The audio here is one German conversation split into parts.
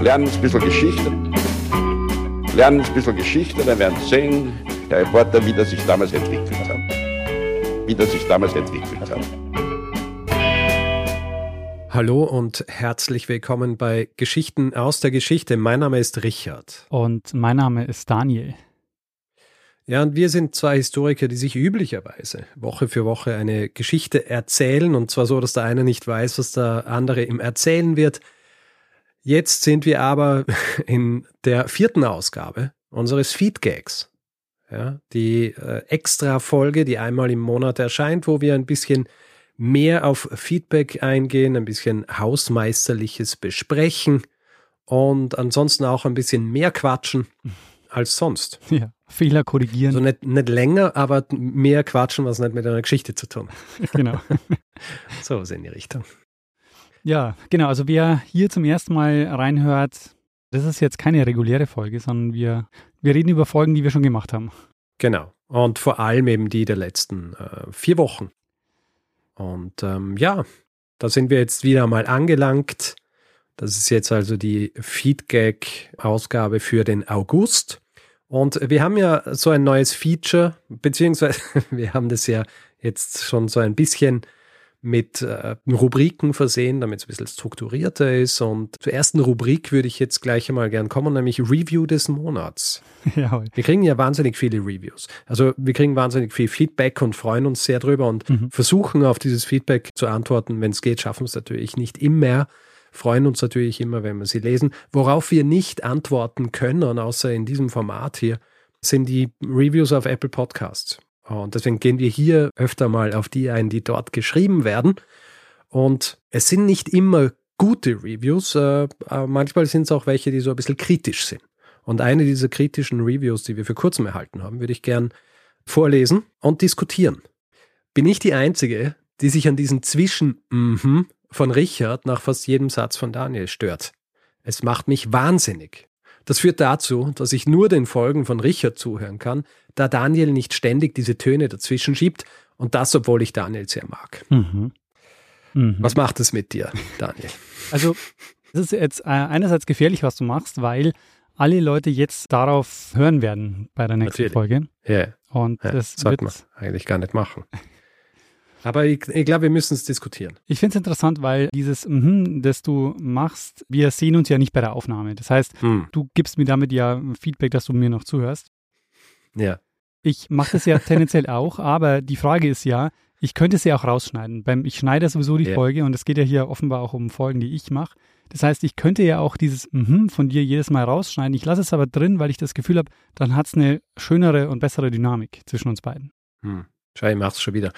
lernen ein bisschen Geschichte. Lernen ein bisschen Geschichte, dann werden Sie sehen, der Reporter, wie das sich damals entwickelt hat. Wie das sich damals entwickelt hat. Hallo und herzlich willkommen bei Geschichten aus der Geschichte. Mein Name ist Richard. Und mein Name ist Daniel. Ja, und wir sind zwei Historiker, die sich üblicherweise Woche für Woche eine Geschichte erzählen. Und zwar so, dass der eine nicht weiß, was der andere ihm erzählen wird. Jetzt sind wir aber in der vierten Ausgabe unseres Feedgags. Ja, die äh, Extra-Folge, die einmal im Monat erscheint, wo wir ein bisschen mehr auf Feedback eingehen, ein bisschen Hausmeisterliches besprechen und ansonsten auch ein bisschen mehr quatschen als sonst. Ja, Fehler korrigieren. Also nicht, nicht länger, aber mehr quatschen, was nicht mit einer Geschichte zu tun. Genau. so ist in die Richtung. Ja, genau. Also wer hier zum ersten Mal reinhört, das ist jetzt keine reguläre Folge, sondern wir, wir reden über Folgen, die wir schon gemacht haben. Genau. Und vor allem eben die der letzten äh, vier Wochen. Und ähm, ja, da sind wir jetzt wieder mal angelangt. Das ist jetzt also die Feedgag-Ausgabe für den August. Und wir haben ja so ein neues Feature, beziehungsweise wir haben das ja jetzt schon so ein bisschen mit äh, Rubriken versehen, damit es ein bisschen strukturierter ist. Und zur ersten Rubrik würde ich jetzt gleich einmal gern kommen, nämlich Review des Monats. Jawohl. Wir kriegen ja wahnsinnig viele Reviews. Also wir kriegen wahnsinnig viel Feedback und freuen uns sehr drüber und Mhm. versuchen auf dieses Feedback zu antworten. Wenn es geht, schaffen wir es natürlich nicht immer. Freuen uns natürlich immer, wenn wir sie lesen. Worauf wir nicht antworten können, außer in diesem Format hier, sind die Reviews auf Apple Podcasts. Und deswegen gehen wir hier öfter mal auf die ein, die dort geschrieben werden. Und es sind nicht immer gute Reviews, äh, aber manchmal sind es auch welche, die so ein bisschen kritisch sind. Und eine dieser kritischen Reviews, die wir für kurzem erhalten haben, würde ich gern vorlesen und diskutieren. Bin ich die Einzige, die sich an diesen Zwischen mhm von Richard nach fast jedem Satz von Daniel stört? Es macht mich wahnsinnig. Das führt dazu, dass ich nur den Folgen von Richard zuhören kann, da Daniel nicht ständig diese Töne dazwischen schiebt und das, obwohl ich Daniel sehr mag. Mhm. Mhm. Was macht es mit dir, Daniel? Also, das ist jetzt äh, einerseits gefährlich, was du machst, weil alle Leute jetzt darauf hören werden bei der nächsten Natürlich. Folge. Ja, Und ja das sollte man eigentlich gar nicht machen. Aber ich, ich glaube, wir müssen es diskutieren. ich finde es interessant, weil dieses, mhm, das du machst, wir sehen uns ja nicht bei der Aufnahme. Das heißt, Hm, du gibst mir damit ja Feedback, dass du mir noch zuhörst. ja. Ich mache das ja tendenziell auch, aber die Frage ist ja, ich könnte es ja auch rausschneiden. Beim, ich schneide sowieso die Ja. Folge und es geht ja hier offenbar auch um Folgen, die ich mache. Das heißt, ich könnte ja auch dieses mhm von dir jedes Mal rausschneiden. Ich lasse es aber drin, weil ich das Gefühl habe, dann hat es eine schönere und bessere Dynamik zwischen uns beiden. Hm. Schau, ich mach's schon wieder.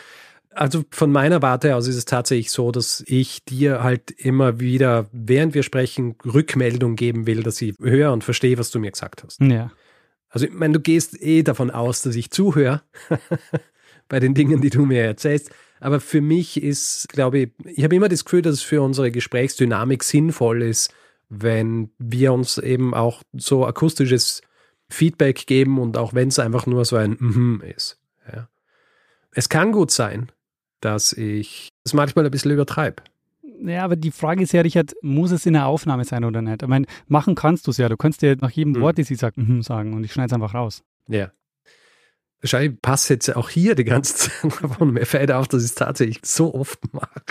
Also von meiner Warte aus ist es tatsächlich so, dass ich dir halt immer wieder, während wir sprechen, Rückmeldung geben will, dass ich höre und verstehe, was du mir gesagt hast. Ja. Also ich meine, du gehst eh davon aus, dass ich zuhöre bei den Dingen, die du mir erzählst. Aber für mich ist, glaube ich, ich habe immer das Gefühl, dass es für unsere Gesprächsdynamik sinnvoll ist, wenn wir uns eben auch so akustisches Feedback geben und auch wenn es einfach nur so ein Mhm ist. Ja. Es kann gut sein, dass ich es manchmal ein bisschen übertreibe. Ja, aber die Frage ist ja, Richard, muss es in der Aufnahme sein oder nicht? Ich meine, machen kannst du es ja. Du kannst dir nach jedem Hm. Wort, das sie sagt, mhm sagen und ich schneide es einfach raus. Ja. Wahrscheinlich passt jetzt auch hier die ganze Zeit und mir fällt auf, dass ich es tatsächlich so oft mache.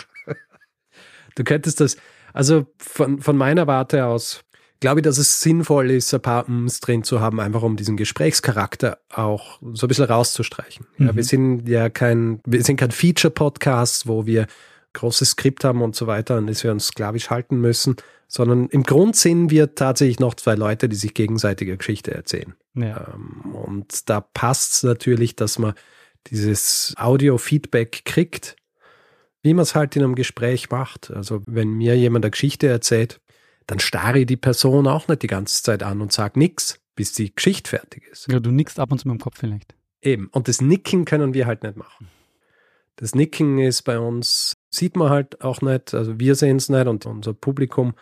Du könntest das, also von, von meiner Warte aus, glaube ich, dass es sinnvoll ist, ein paar Ms drin zu haben, einfach um diesen Gesprächscharakter auch so ein bisschen rauszustreichen. Ja, Mhm. wir sind ja kein, wir sind kein Feature-Podcast, wo wir großes Skript haben und so weiter, an das wir uns sklavisch halten müssen, sondern im Grund sind wir tatsächlich noch zwei Leute, die sich gegenseitige Geschichte erzählen. Ja. Ähm, Und da passt es natürlich, dass man dieses Audio-Feedback kriegt, wie man es halt in einem Gespräch macht. Also wenn mir jemand eine Geschichte erzählt, dann starre ich die Person auch nicht die ganze Zeit an und sage nichts, bis die Geschichte fertig ist. ja. Du nickst ab und zu mit dem Kopf vielleicht. Eben. Und das Nicken können wir halt nicht machen. Das Nicken ist bei uns, sieht man halt auch nicht, also wir sehen es nicht und unser Publikum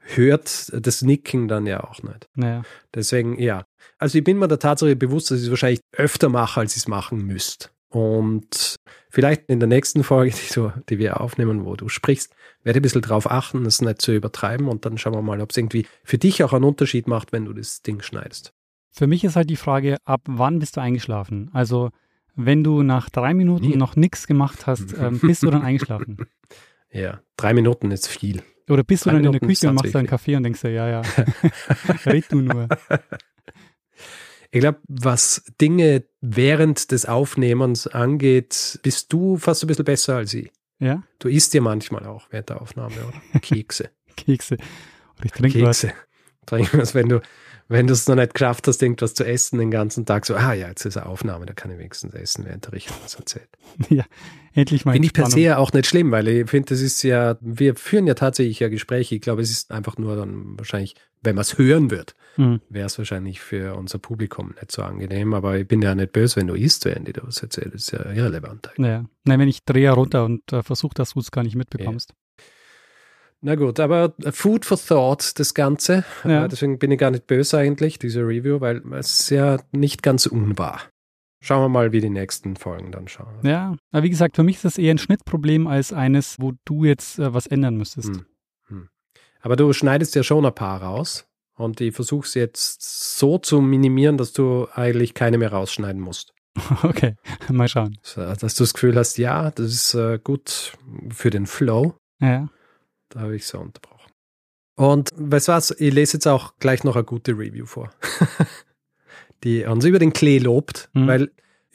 hört das Nicken dann ja auch nicht. Naja. Deswegen, ja. Also ich bin mir der Tatsache bewusst, dass ich es wahrscheinlich öfter mache, als ich es machen müsste. Und vielleicht in der nächsten Folge, die, so, die wir aufnehmen, wo du sprichst, werde ich ein bisschen drauf achten, es nicht zu übertreiben und dann schauen wir mal, ob es irgendwie für dich auch einen Unterschied macht, wenn du das Ding schneidest. Für mich ist halt die Frage, ab wann bist du eingeschlafen? Also, wenn du nach drei Minuten Nie. noch nichts gemacht hast, ähm, bist du dann eingeschlafen? Ja, drei Minuten ist viel. Oder bist du Drei dann in der Minuten Küche und machst da einen Kaffee und denkst dir, ja, ja, red du nur. Ich glaube, was Dinge während des Aufnehmens angeht, bist du fast ein bisschen besser als ich. Ja, Du isst dir manchmal auch während der Aufnahme, oder? Kekse. Kekse. Oder ich trinke was. Kekse. Trink was, wenn du, wenn du es noch nicht geschafft hast, irgendwas zu essen den ganzen Tag, so, ah ja, jetzt ist eine Aufnahme, da kann ich wenigstens essen, während der Richard was erzählt. Ja, endlich mal Finde ich per se ja auch nicht schlimm, weil ich finde, das ist ja, wir führen ja tatsächlich ja Gespräche. Ich glaube, es ist einfach nur dann wahrscheinlich, wenn man es hören wird, Mhm. wäre es wahrscheinlich für unser Publikum nicht so angenehm. Aber ich bin ja nicht böse, wenn du isst, während ich das erzähle. Das ist ja irrelevant. eigentlich. Ja. Nein, wenn ich drehe runter und äh, versuche, dass du es gar nicht mitbekommst. Na gut, aber Food for Thought, das Ganze. Ja. Äh, Deswegen bin ich gar nicht böse eigentlich, diese Review, weil es ist ja nicht ganz unwahr. Schauen wir mal, wie die nächsten Folgen dann schauen. Ja, aber wie gesagt, für mich ist das eher ein Schnittproblem als eines, wo du jetzt äh, was ändern müsstest. Hm. Hm. Aber du schneidest ja schon ein paar raus und ich versuche es jetzt so zu minimieren, dass du eigentlich keine mehr rausschneiden musst. Okay, mal schauen. So, Dass du das Gefühl hast, ja, das ist äh, gut für den Flow. Ja, Da habe ich so unterbrochen. Und weißt du was, ich lese jetzt auch gleich noch eine gute Review vor, die uns über den Klee lobt, Mhm. weil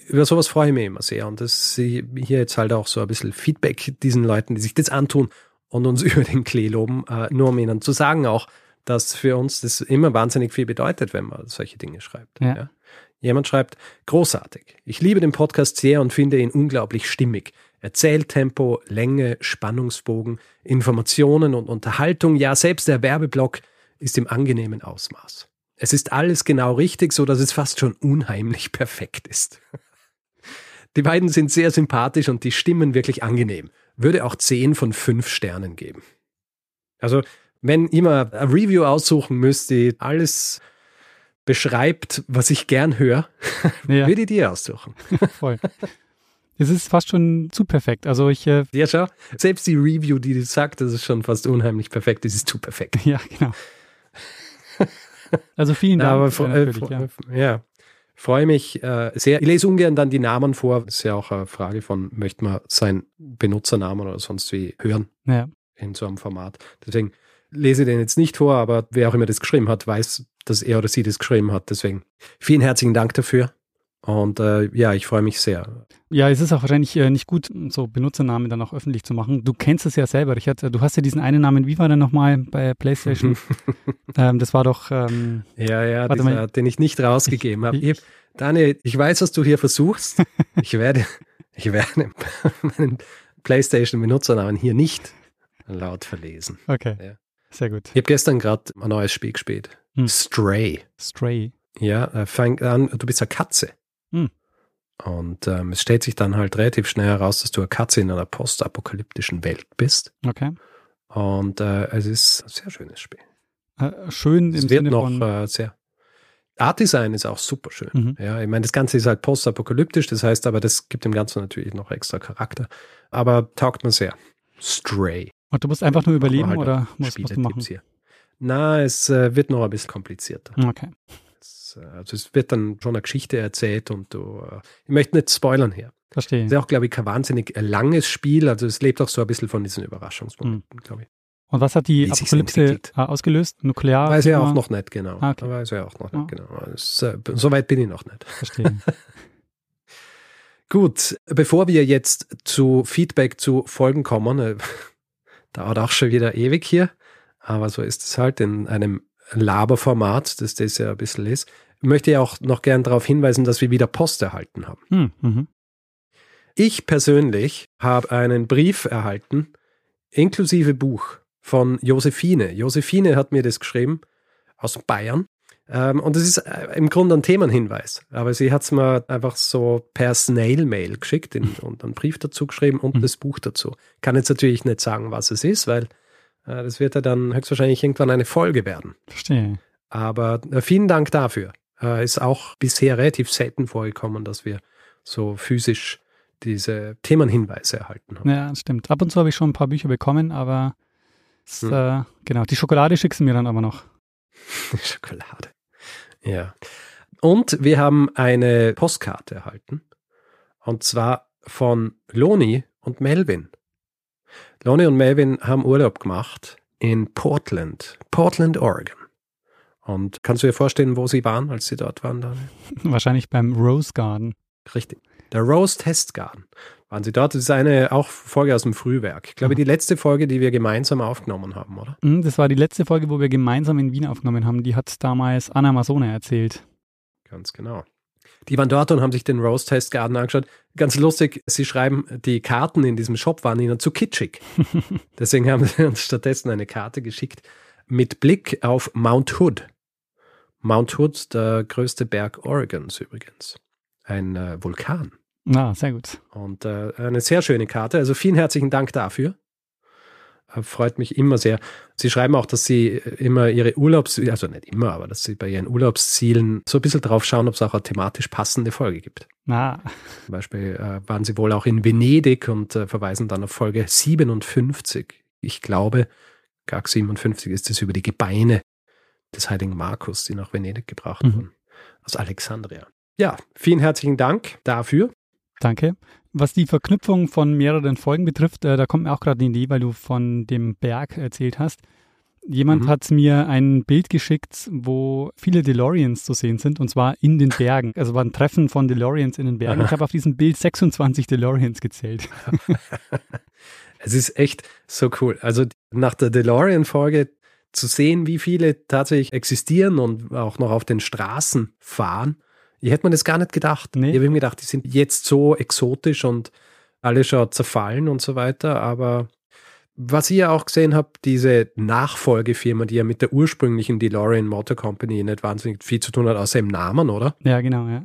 über sowas freue ich mich immer sehr. Und das ist hier jetzt halt auch so ein bisschen Feedback diesen Leuten, die sich das antun und uns über den Klee loben, äh, nur um ihnen zu sagen auch, dass für uns das immer wahnsinnig viel bedeutet, wenn man solche Dinge schreibt. Ja. Jemand schreibt, großartig. Ich liebe den Podcast sehr und finde ihn unglaublich stimmig. Erzähltempo, Länge, Spannungsbogen, Informationen und Unterhaltung, ja, selbst der Werbeblock ist im angenehmen Ausmaß. Es ist alles genau richtig, so dass es fast schon unheimlich perfekt ist. Die beiden sind sehr sympathisch und die Stimmen wirklich angenehm. Würde auch 10 von 5 Sternen geben. Also, wenn ihr mal ein Review aussuchen müsst, die alles beschreibt, was ich gern höre, ja würde ich die aussuchen. voll. Es ist fast schon zu perfekt. Also ich, äh, Ja, schau, selbst die Review, die du sagt, das ist schon fast unheimlich perfekt, das ist zu perfekt. ja, genau. Also vielen Dank. aber äh, äh, ja. fre- ja. freue mich äh, sehr. Ich lese ungern dann die Namen vor. Das ist ja auch eine Frage von, möchte man seinen Benutzernamen oder sonst wie hören ja. in so einem Format. Deswegen lese ich den jetzt nicht vor, aber wer auch immer das geschrieben hat, weiß, dass er oder sie das geschrieben hat. Deswegen vielen herzlichen Dank dafür. Und äh, ja, ich freue mich sehr. Ja, es ist auch wahrscheinlich äh, nicht gut, so Benutzernamen dann auch öffentlich zu machen. Du kennst es ja selber, Richard. Du hast ja diesen einen Namen, wie war der nochmal bei PlayStation? ähm, das war doch, ähm, Ja, ja, dieser, mal. den ich nicht rausgegeben habe. Daniel, ich weiß, was du hier versuchst. Ich werde, ich werde meinen PlayStation-Benutzernamen hier nicht laut verlesen. okay, Ja. sehr gut. Ich habe gestern gerade ein neues Spiel gespielt. Hm. Stray. Stray. Ja, äh, fängt an, du bist eine Katze. Und ähm, es stellt sich dann halt relativ schnell heraus, dass du eine Katze in einer postapokalyptischen Welt bist. Okay. Und äh, es ist ein sehr schönes Spiel. Äh, schön Es im wird Sinne noch von, äh, sehr. Art Design ist auch super schön. Mhm. Ja, ich meine, das Ganze ist halt postapokalyptisch, das heißt aber, das gibt dem Ganzen natürlich noch extra Charakter. Aber taugt mir sehr. Stray. und du musst einfach nur überleben halt oder was musst du machen? Hier. Na, es äh, wird noch ein bisschen komplizierter. Okay. Äh, also es wird dann schon eine Geschichte erzählt und du, äh, ich möchte nicht spoilern hier. Verstehe. Es ist auch, glaube ich, kein wahnsinnig äh, langes Spiel, also es lebt auch so ein bisschen von diesen Überraschungsmomenten, glaube ich. Und was hat die Wie Apokalypse ausgelöst? Nuklear? Weiß ja auch noch nicht genau. Ah, okay. Weiß ja auch noch nicht Ah. genau. Äh, so weit bin ich noch nicht. Verstehe. Gut, bevor wir jetzt zu Feedback zu Folgen kommen, äh, dauert auch schon wieder ewig hier, aber so ist es halt in einem Laberformat, das das ja ein bisschen ist, möchte ich auch noch gern darauf hinweisen, dass wir wieder Post erhalten haben. Hm, mhm. Ich persönlich habe einen Brief erhalten, inklusive Buch von Josephine. Josephine hat mir das geschrieben aus Bayern. Ähm, und es ist äh, im Grunde ein Themenhinweis. Aber sie hat es mir einfach so per Snail-Mail geschickt in, und einen Brief dazu geschrieben und Mhm. das Buch dazu. Kann jetzt natürlich nicht sagen, was es ist, weil das wird ja dann höchstwahrscheinlich irgendwann eine Folge werden. Verstehe. Aber äh, vielen Dank dafür. Äh, ist auch bisher relativ selten vorgekommen, dass wir so physisch diese Themenhinweise erhalten haben. Ja, stimmt. Ab und zu habe ich schon ein paar Bücher bekommen, aber es, hm. äh, genau, die Schokolade schickst du mir dann aber noch. Schokolade. Ja. Und wir haben eine Postkarte erhalten. Und zwar von Loni und Melvin. Loni und Melvin haben Urlaub gemacht in Portland, Portland, Oregon. Und kannst du dir vorstellen, wo sie waren, als sie dort waren? Daniel? Wahrscheinlich beim Rose Garden. Richtig. Der Rose Test Garden. Waren sie dort? Das ist eine auch Folge aus dem Frühwerk. Ich glaube, die letzte Folge, die wir gemeinsam aufgenommen haben, oder? Mhm, das war die letzte Folge, wo wir gemeinsam in Wien aufgenommen haben. Die hat damals Anna Masone erzählt. Ganz genau. Die waren dort und haben sich den Rose Test Garden angeschaut. Ganz lustig, sie schreiben, die Karten in diesem Shop waren ihnen zu kitschig. Deswegen haben sie uns stattdessen eine Karte geschickt mit Blick auf Mount Hood. Mount Hood, der größte Berg Oregons übrigens. Ein äh, Vulkan. Ah, sehr gut. Und äh, eine sehr schöne Karte. Also vielen herzlichen Dank dafür. Äh, freut mich immer sehr. Sie schreiben auch, dass Sie immer Ihre Urlaubs, also nicht immer, aber dass Sie bei Ihren Urlaubszielen so ein bisschen drauf schauen, ob es auch eine thematisch passende Folge gibt. Ah. Zum Beispiel äh, waren Sie wohl auch in Venedig und äh, verweisen dann auf Folge 57. Ich glaube, GAG 57 ist es über die Gebeine des heiligen Markus, die nach Venedig gebracht mhm. wurden, aus Alexandria. Ja, vielen herzlichen Dank dafür. Danke. Was die Verknüpfung von mehreren Folgen betrifft, äh, da kommt mir auch gerade eine Idee, weil du von dem Berg erzählt hast. Jemand mhm. hat mir ein Bild geschickt, wo viele DeLoreans zu sehen sind, und zwar in den Bergen. Also war ein Treffen von DeLoreans in den Bergen. Ich habe auf diesem Bild 26 DeLoreans gezählt. es ist echt so cool. Also nach der DeLorean-Folge zu sehen, wie viele tatsächlich existieren und auch noch auf den Straßen fahren ich hätte mir das gar nicht gedacht. Nee. Ich habe mir gedacht, die sind jetzt so exotisch und alle schon zerfallen und so weiter. Aber was ich ja auch gesehen habe, diese Nachfolgefirma, die ja mit der ursprünglichen DeLorean Motor Company nicht wahnsinnig viel zu tun hat, außer im Namen, oder? Ja, genau, ja.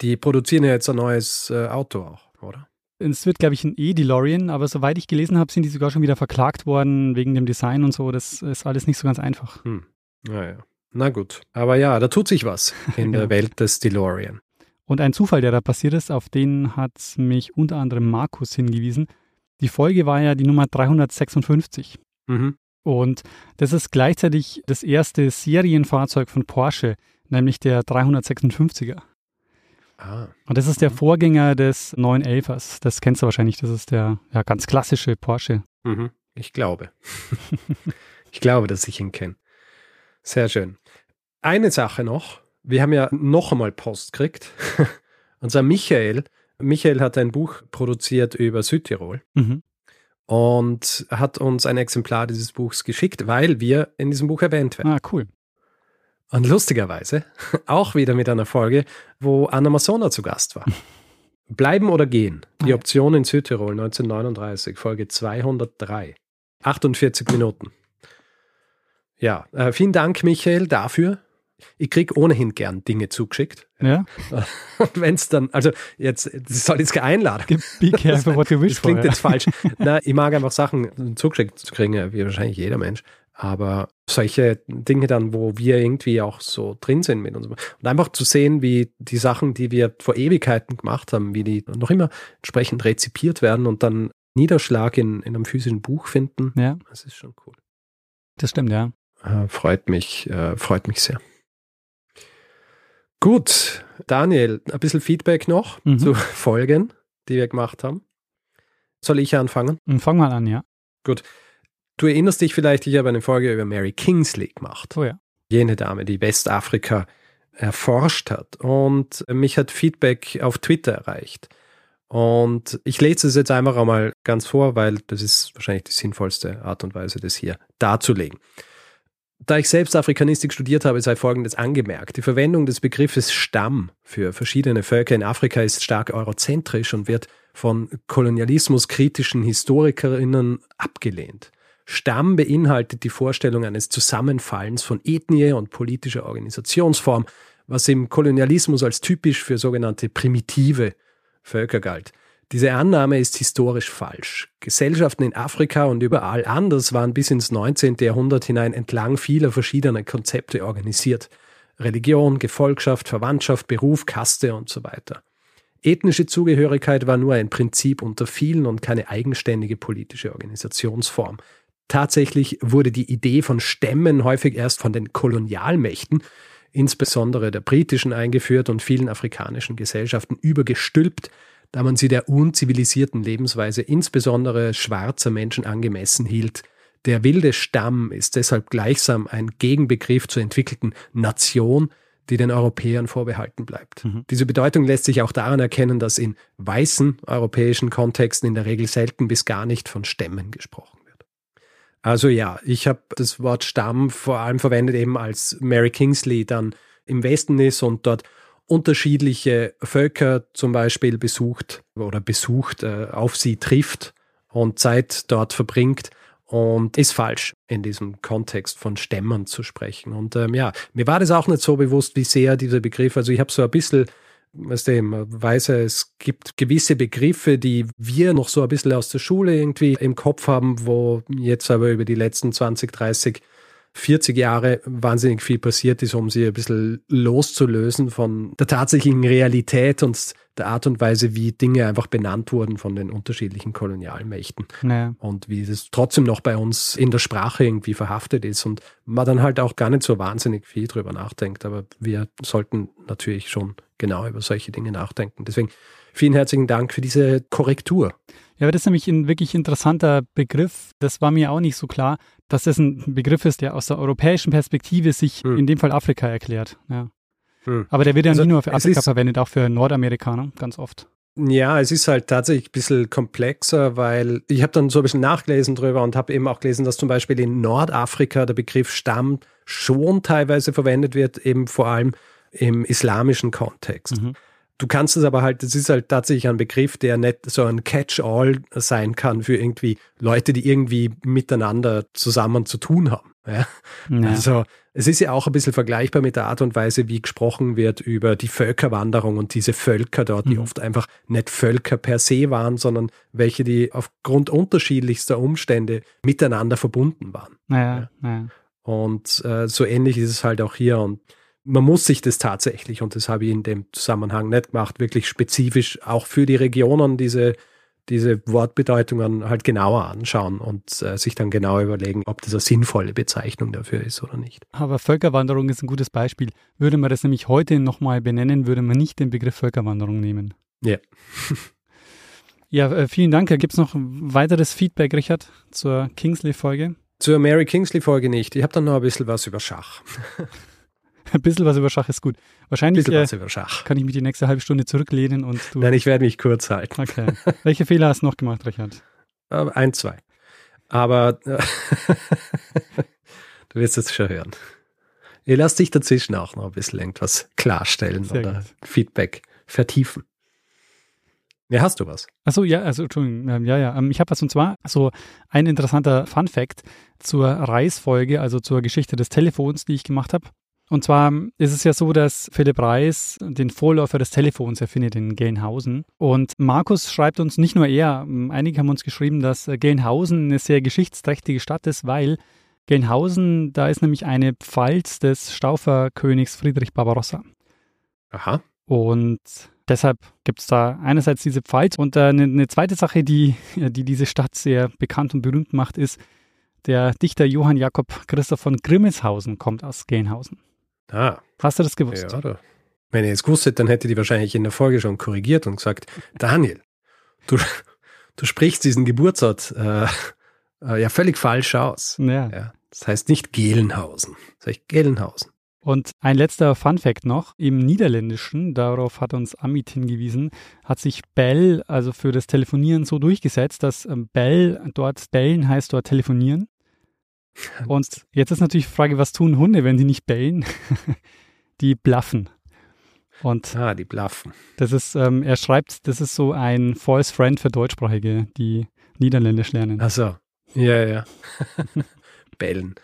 Die produzieren ja jetzt ein neues äh, Auto auch, oder? Es wird, glaube ich, ein E-DeLorean, aber soweit ich gelesen habe, sind die sogar schon wieder verklagt worden wegen dem Design und so. Das ist alles nicht so ganz einfach. Hm. Naja. Na gut. Aber ja, da tut sich was in der Welt des DeLorean. Und ein Zufall, der da passiert ist, auf den hat mich unter anderem Markus hingewiesen. Die Folge war ja die Nummer 356. Mhm. Und das ist gleichzeitig das erste Serienfahrzeug von Porsche, nämlich der 356er. Ah. Und das ist der mhm. Vorgänger des 911ers. Das kennst du wahrscheinlich. Das ist der ja, ganz klassische Porsche. Mhm. Ich glaube. ich glaube, dass ich ihn kenne. Sehr schön. Eine Sache noch. Wir haben ja noch einmal Post gekriegt. Unser Michael, Michael hat ein Buch produziert über Südtirol. Mhm. Und hat uns ein Exemplar dieses Buchs geschickt, weil wir in diesem Buch erwähnt werden. Ah, cool. Und lustigerweise auch wieder mit einer Folge, wo Anna Masona zu Gast war. Bleiben oder gehen? Die ah, Option in Südtirol 1939, Folge 203. 48 Minuten. Ja, äh, vielen Dank, Michael, dafür. Ich kriege ohnehin gern Dinge zugeschickt. Ja. Und wenn es dann, also jetzt, das soll jetzt keine Einladung. Be careful what you wish Das klingt for, jetzt falsch. Na, ich mag einfach Sachen zugeschickt zu kriegen, wie wahrscheinlich jeder Mensch. Aber solche Dinge dann, wo wir irgendwie auch so drin sind mit uns. Und einfach zu sehen, wie die Sachen, die wir vor Ewigkeiten gemacht haben, wie die noch immer entsprechend rezipiert werden und dann Niederschlag in, in einem physischen Buch finden. Ja. Das ist schon cool. Das stimmt, ja. Äh, freut mich, äh, freut mich sehr. Gut, Daniel, ein bisschen Feedback noch mhm. zu Folgen, die wir gemacht haben. Soll ich anfangen? Fang mal an, ja. Gut. Du erinnerst dich vielleicht, ich habe eine Folge über Mary Kingsley gemacht. Oh ja. Jene Dame, die Westafrika erforscht hat. Und mich hat Feedback auf Twitter erreicht. Und ich lese es jetzt einfach einmal ganz vor, weil das ist wahrscheinlich die sinnvollste Art und Weise, das hier darzulegen. Da ich selbst Afrikanistik studiert habe, sei Folgendes angemerkt. Die Verwendung des Begriffes Stamm für verschiedene Völker in Afrika ist stark eurozentrisch und wird von kolonialismuskritischen Historikerinnen abgelehnt. Stamm beinhaltet die Vorstellung eines Zusammenfallens von Ethnie und politischer Organisationsform, was im Kolonialismus als typisch für sogenannte primitive Völker galt. Diese Annahme ist historisch falsch. Gesellschaften in Afrika und überall anders waren bis ins 19. Jahrhundert hinein entlang vieler verschiedener Konzepte organisiert. Religion, Gefolgschaft, Verwandtschaft, Beruf, Kaste und so weiter. Ethnische Zugehörigkeit war nur ein Prinzip unter vielen und keine eigenständige politische Organisationsform. Tatsächlich wurde die Idee von Stämmen häufig erst von den Kolonialmächten, insbesondere der britischen, eingeführt und vielen afrikanischen Gesellschaften übergestülpt, da man sie der unzivilisierten Lebensweise insbesondere schwarzer Menschen angemessen hielt. Der wilde Stamm ist deshalb gleichsam ein Gegenbegriff zur entwickelten Nation, die den Europäern vorbehalten bleibt. Mhm. Diese Bedeutung lässt sich auch daran erkennen, dass in weißen europäischen Kontexten in der Regel selten bis gar nicht von Stämmen gesprochen wird. Also ja, ich habe das Wort Stamm vor allem verwendet eben als Mary Kingsley dann im Westen ist und dort unterschiedliche Völker zum Beispiel besucht oder besucht, äh, auf sie trifft und Zeit dort verbringt und ist falsch in diesem Kontext von Stämmern zu sprechen. Und ähm, ja, mir war das auch nicht so bewusst, wie sehr dieser Begriff, also ich habe so ein bisschen weißt du, weiß ja, es gibt gewisse Begriffe, die wir noch so ein bisschen aus der Schule irgendwie im Kopf haben, wo jetzt aber über die letzten 20, 30 40 Jahre wahnsinnig viel passiert ist, um sie ein bisschen loszulösen von der tatsächlichen Realität und der Art und Weise, wie Dinge einfach benannt wurden von den unterschiedlichen Kolonialmächten. Naja. Und wie es trotzdem noch bei uns in der Sprache irgendwie verhaftet ist und man dann halt auch gar nicht so wahnsinnig viel drüber nachdenkt. Aber wir sollten natürlich schon genau über solche Dinge nachdenken. Deswegen vielen herzlichen Dank für diese Korrektur. Ja, aber das ist nämlich ein wirklich interessanter Begriff. Das war mir auch nicht so klar, dass das ein Begriff ist, der aus der europäischen Perspektive sich hm. in dem Fall Afrika erklärt. Ja. Hm. Aber der wird ja also, nicht nur für Afrika verwendet, auch für Nordamerikaner ganz oft. Ja, es ist halt tatsächlich ein bisschen komplexer, weil ich habe dann so ein bisschen nachgelesen drüber und habe eben auch gelesen, dass zum Beispiel in Nordafrika der Begriff Stamm schon teilweise verwendet wird, eben vor allem im islamischen Kontext. Mhm. Du kannst es aber halt, das ist halt tatsächlich ein Begriff, der nicht so ein Catch-all sein kann für irgendwie Leute, die irgendwie miteinander zusammen zu tun haben. Ja? ja? Also es ist ja auch ein bisschen vergleichbar mit der Art und Weise, wie gesprochen wird über die Völkerwanderung und diese Völker dort, die mhm. oft einfach nicht Völker per se waren, sondern welche, die aufgrund unterschiedlichster Umstände miteinander verbunden waren. Ja. Und äh, so ähnlich ist es halt auch hier. Und man muss sich das tatsächlich, und das habe ich in dem Zusammenhang nicht gemacht, wirklich spezifisch auch für die Regionen diese, diese Wortbedeutungen halt genauer anschauen und äh, sich dann genau überlegen, ob das eine sinnvolle Bezeichnung dafür ist oder nicht. Aber Völkerwanderung ist ein gutes Beispiel. Würde man das nämlich heute nochmal benennen, würde man nicht den Begriff Völkerwanderung nehmen. Ja. ja, äh, vielen Dank. Gibt es noch weiteres Feedback, Richard, zur Kingsley-Folge? Zur Mary Kingsley-Folge nicht. Ich habe dann noch ein bisschen was über Schach. Ein bisschen was über Schach ist gut. Wahrscheinlich äh, über Schach. kann ich mich die nächste halbe Stunde zurücklehnen und du. Nein, ich werde mich kurz halten. Okay. Welche Fehler hast du noch gemacht, Richard? Äh, ein, zwei. Aber äh, du wirst es schon hören. Ich lasse dich dazwischen auch noch ein bisschen irgendwas klarstellen Sehr oder gut. Feedback vertiefen. Ja, hast du was? Achso, ja, also Entschuldigung, ähm, ja, ja. Ähm, ich habe was und zwar so ein interessanter Fun Fact zur Reisfolge, also zur Geschichte des Telefons, die ich gemacht habe. Und zwar ist es ja so, dass Philipp Reis den Vorläufer des Telefons erfindet in Gelnhausen. Und Markus schreibt uns, nicht nur er, einige haben uns geschrieben, dass Gelnhausen eine sehr geschichtsträchtige Stadt ist, weil Gelnhausen, da ist nämlich eine Pfalz des Stauferkönigs Friedrich Barbarossa. Aha. Und deshalb gibt es da einerseits diese Pfalz und äh, eine, eine zweite Sache, die, die diese Stadt sehr bekannt und berühmt macht, ist, der Dichter Johann Jakob Christoph von Grimmelshausen kommt aus Gelnhausen. Ah. Hast du das gewusst? Ja, oder? Wenn ihr es gewusst hättet, dann hätte die wahrscheinlich in der Folge schon korrigiert und gesagt, Daniel, du, du sprichst diesen Geburtsort äh, äh, ja völlig falsch aus. Ja. ja. Das heißt nicht Gelenhausen, das heißt Gelenhausen. Und ein letzter Fun Fact noch, im Niederländischen, darauf hat uns Amit hingewiesen, hat sich Bell, also für das Telefonieren so durchgesetzt, dass ähm, Bell dort, bellen heißt dort telefonieren und jetzt ist natürlich die Frage, was tun Hunde, wenn die nicht bellen? die blaffen. Und ah, die blaffen. Das ist, ähm, er schreibt, das ist so ein False Friend für Deutschsprachige, die Niederländisch lernen. Ach so. Ja, ja. Bellen.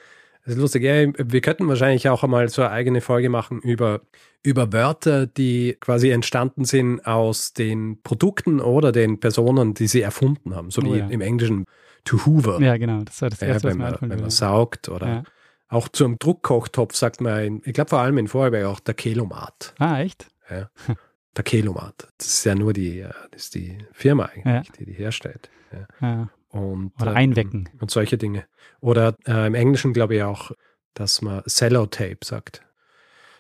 Das ist lustig. Ja, wir könnten wahrscheinlich auch einmal so eine eigene Folge machen über, über Wörter, die quasi entstanden sind aus den Produkten oder den Personen, die sie erfunden haben. So oh, wie ja. im Englischen to hoover. Ja, genau. Das war das Erste, ja, wenn, man, wenn man saugt oder ja. auch zum Druckkochtopf sagt man, in, ich glaube vor allem in Vorarlberg auch der Kelomat. Ah, echt? Ja. der Kelomat. Das ist ja nur die, äh, das ist die Firma eigentlich, ja. die die herstellt. Ja. Ja. Und, Oder ähm, einwecken. Und solche Dinge. Oder äh, im Englischen glaube ich auch, dass man Cellotape sagt.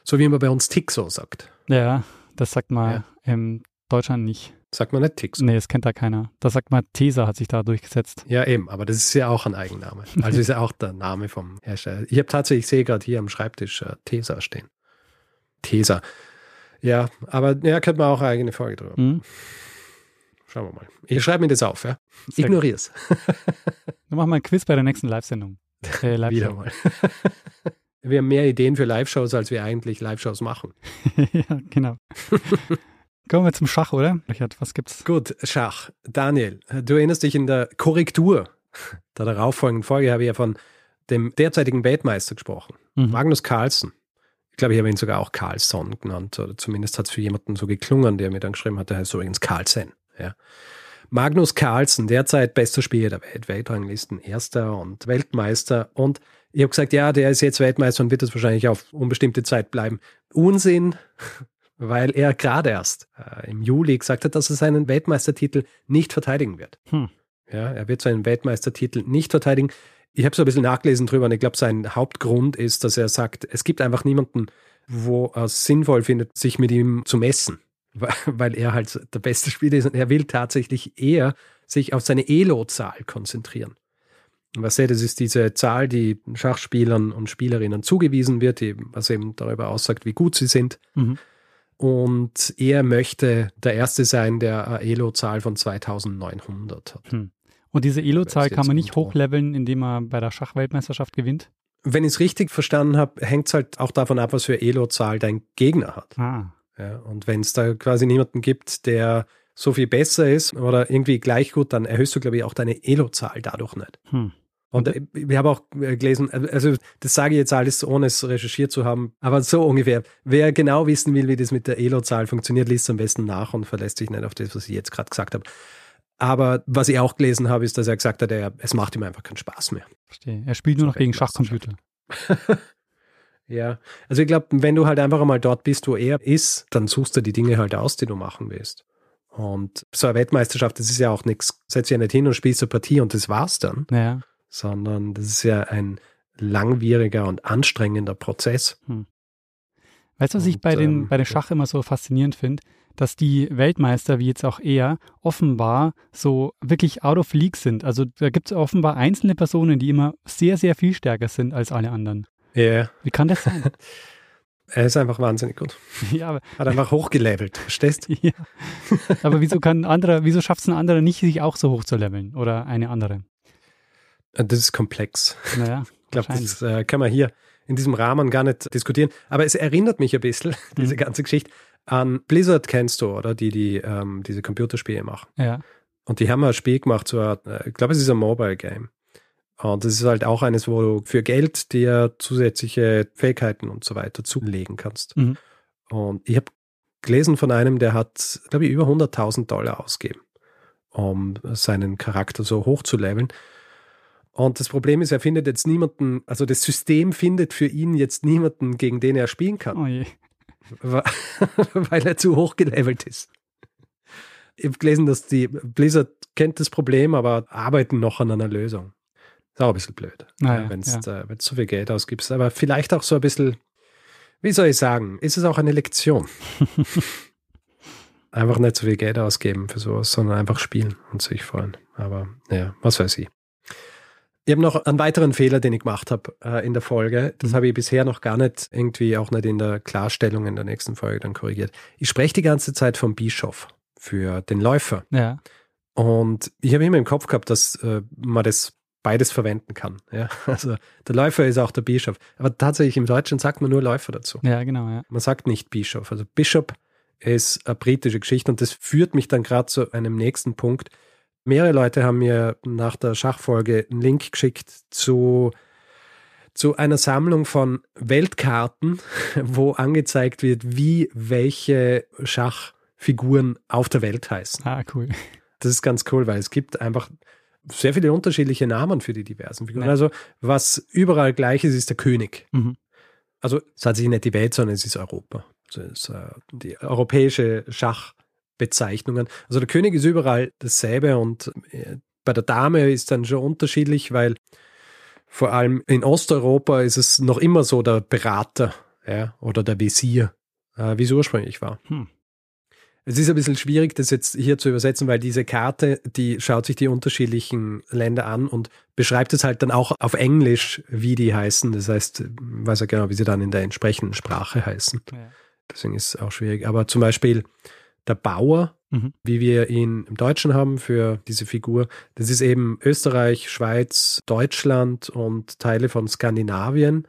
So wie man bei uns Tixo sagt. Ja, das sagt man in Deutschland nicht. Sagt man nicht Tixo? Nee, das kennt da keiner. Das sagt man Tesa hat sich da durchgesetzt. Ja, eben, aber das ist ja auch ein Eigenname. Also ist ja auch der Name vom Hersteller. Ich habe tatsächlich, ich sehe gerade hier am Schreibtisch äh, Tesa stehen. Tesa. Ja, aber ja, könnte man auch eine eigene Folge drüber. Mhm. Schauen wir mal. Ich schreibe mir das auf, ja. Ignoriere es. Dann machen wir ein Quiz bei der nächsten Live-Sendung. Äh, Live Wieder mal. wir haben mehr Ideen für Live-Shows, als wir eigentlich Live-Shows machen. ja, genau. Kommen wir zum Schach, oder? Richard, was gibt's? Gut, Schach. Daniel, du erinnerst dich in der Korrektur der darauffolgenden Folge habe ich ja von dem derzeitigen Weltmeister gesprochen, mhm. Magnus Carlsen. Ich glaube, ich habe ihn sogar auch Carlson genannt, oder zumindest hat es für jemanden so geklungen, der mir dann geschrieben hat, der heißt übrigens Carlsen. Ja. Magnus Carlsen, derzeit bester Spieler der Welt, Weltranglisten, Erster und Weltmeister. Und ich habe gesagt, ja, der ist jetzt Weltmeister und wird es wahrscheinlich auf unbestimmte Zeit bleiben. Unsinn, weil er gerade erst äh, im Juli gesagt hat, dass er seinen Weltmeistertitel nicht verteidigen wird. Hm. Ja, er wird seinen Weltmeistertitel nicht verteidigen. Ich habe so ein bisschen nachgelesen drüber und ich glaube, sein Hauptgrund ist, dass er sagt, es gibt einfach niemanden, wo er es sinnvoll findet, sich mit ihm zu messen, weil er halt der beste Spieler ist und er will tatsächlich eher sich auf seine Elo-Zahl konzentrieren. Was er, das ist diese Zahl, die Schachspielern und Spielerinnen zugewiesen wird, die, was eben darüber aussagt, wie gut sie sind. Mhm. Und er möchte der Erste sein, der eine Elo-Zahl von 2900 hat. Hm. Und diese Elo-Zahl kann man nicht hochleveln, indem man bei der Schachweltmeisterschaft gewinnt? Wenn ich es richtig verstanden habe, hängt es halt auch davon ab, was für Elo-Zahl dein Gegner hat. Ah. Ja, und wenn es da quasi niemanden gibt, der so viel besser ist oder irgendwie gleich gut, dann erhöhst du, glaube ich, auch deine Elo-Zahl dadurch nicht. Hm. Und ich habe auch äh, gelesen, also das sage ich jetzt alles, ohne es recherchiert zu haben, aber so ungefähr. Wer genau wissen will, wie das mit der Elo-Zahl funktioniert, liest am besten nach und verlässt sich nicht auf das, was ich jetzt gerade gesagt habe. Aber was ich auch gelesen habe, ist, dass er gesagt hat, er, es macht ihm einfach keinen Spaß mehr. Verstehe. Er spielt nur noch gegen Schachcomputer. ja, also ich glaube, wenn du halt einfach einmal dort bist, wo er ist, dann suchst du die Dinge halt aus, die du machen willst. Und so eine Weltmeisterschaft, das ist ja auch nichts, setzt ja nicht hin und spielst eine Partie und das war's dann. Ja. Sondern das ist ja ein langwieriger und anstrengender Prozess. Hm. Weißt du, was und, ich bei den, ähm, bei den Schach immer so faszinierend finde? dass die Weltmeister, wie jetzt auch er, offenbar so wirklich out of league sind. Also da gibt es offenbar einzelne Personen, die immer sehr, sehr viel stärker sind als alle anderen. Ja. Yeah. Wie kann das sein? er ist einfach wahnsinnig gut. Ja, aber, Hat einfach hochgelevelt, verstehst? ja. Aber wieso kann ein anderer, wieso schafft es ein anderer nicht, sich auch so hoch zu leveln? Oder eine andere? Das ist komplex. Naja, ich glaube, das äh, kann man hier in diesem Rahmen gar nicht diskutieren. Aber es erinnert mich ein bisschen, diese mhm. ganze Geschichte, an Blizzard kennst du, oder? Die, die ähm, diese Computerspiele machen. Ja. Und die haben ein Spiel gemacht, so ein, äh, ich glaube, es ist ein Mobile Game. Und das ist halt auch eines, wo du für Geld dir zusätzliche Fähigkeiten und so weiter zulegen kannst. Mhm. Und ich habe gelesen von einem, der hat, glaube ich, über 100.000 Dollar ausgegeben, um seinen Charakter so hoch zu leveln. Und das Problem ist, er findet jetzt niemanden, also das System findet für ihn jetzt niemanden, gegen den er spielen kann. Oh weil er zu hoch gelevelt ist. Ich habe gelesen, dass die Blizzard kennt das Problem, aber arbeiten noch an einer Lösung. Ist auch ein bisschen blöd, naja, wenn du ja. äh, so viel Geld ausgibst. Aber vielleicht auch so ein bisschen, wie soll ich sagen, ist es auch eine Lektion. einfach nicht so viel Geld ausgeben für sowas, sondern einfach spielen und sich freuen. Aber ja, was weiß ich. Ich habe noch einen weiteren Fehler, den ich gemacht habe äh, in der Folge. Das mhm. habe ich bisher noch gar nicht irgendwie auch nicht in der Klarstellung in der nächsten Folge dann korrigiert. Ich spreche die ganze Zeit vom Bischof für den Läufer. Ja. Und ich habe immer im Kopf gehabt, dass äh, man das beides verwenden kann. Ja? Also der Läufer ist auch der Bischof. Aber tatsächlich im Deutschen sagt man nur Läufer dazu. Ja, genau. Ja. Man sagt nicht Bischof. Also Bishop ist eine britische Geschichte und das führt mich dann gerade zu einem nächsten Punkt, mehrere Leute haben mir nach der Schachfolge einen Link geschickt zu, zu einer Sammlung von Weltkarten, wo angezeigt wird, wie welche Schachfiguren auf der Welt heißen. Ah, cool. Das ist ganz cool, weil es gibt einfach sehr viele unterschiedliche Namen für die diversen Figuren. Ja. Also was überall gleich ist, ist der König. Mhm. Also es hat sich nicht die Welt, sondern es ist Europa. Also ist, äh, die europäische Schachbezeichnungen. Also der König ist überall dasselbe und äh, bei der Dame ist dann schon unterschiedlich, weil vor allem in Osteuropa ist es noch immer so der Berater ja, oder der Visier, äh, wie es ursprünglich war. Hm. Es ist ein bisschen schwierig, das jetzt hier zu übersetzen, weil diese Karte, die schaut sich die unterschiedlichen Länder an und beschreibt es halt dann auch auf Englisch, wie die heißen. Das heißt, weiß ja genau, wie sie dann in der entsprechenden Sprache heißen. Ja. Deswegen ist es auch schwierig. Aber zum Beispiel der Bauer, mhm. wie wir ihn im Deutschen haben für diese Figur, das ist eben Österreich, Schweiz, Deutschland und Teile von Skandinavien.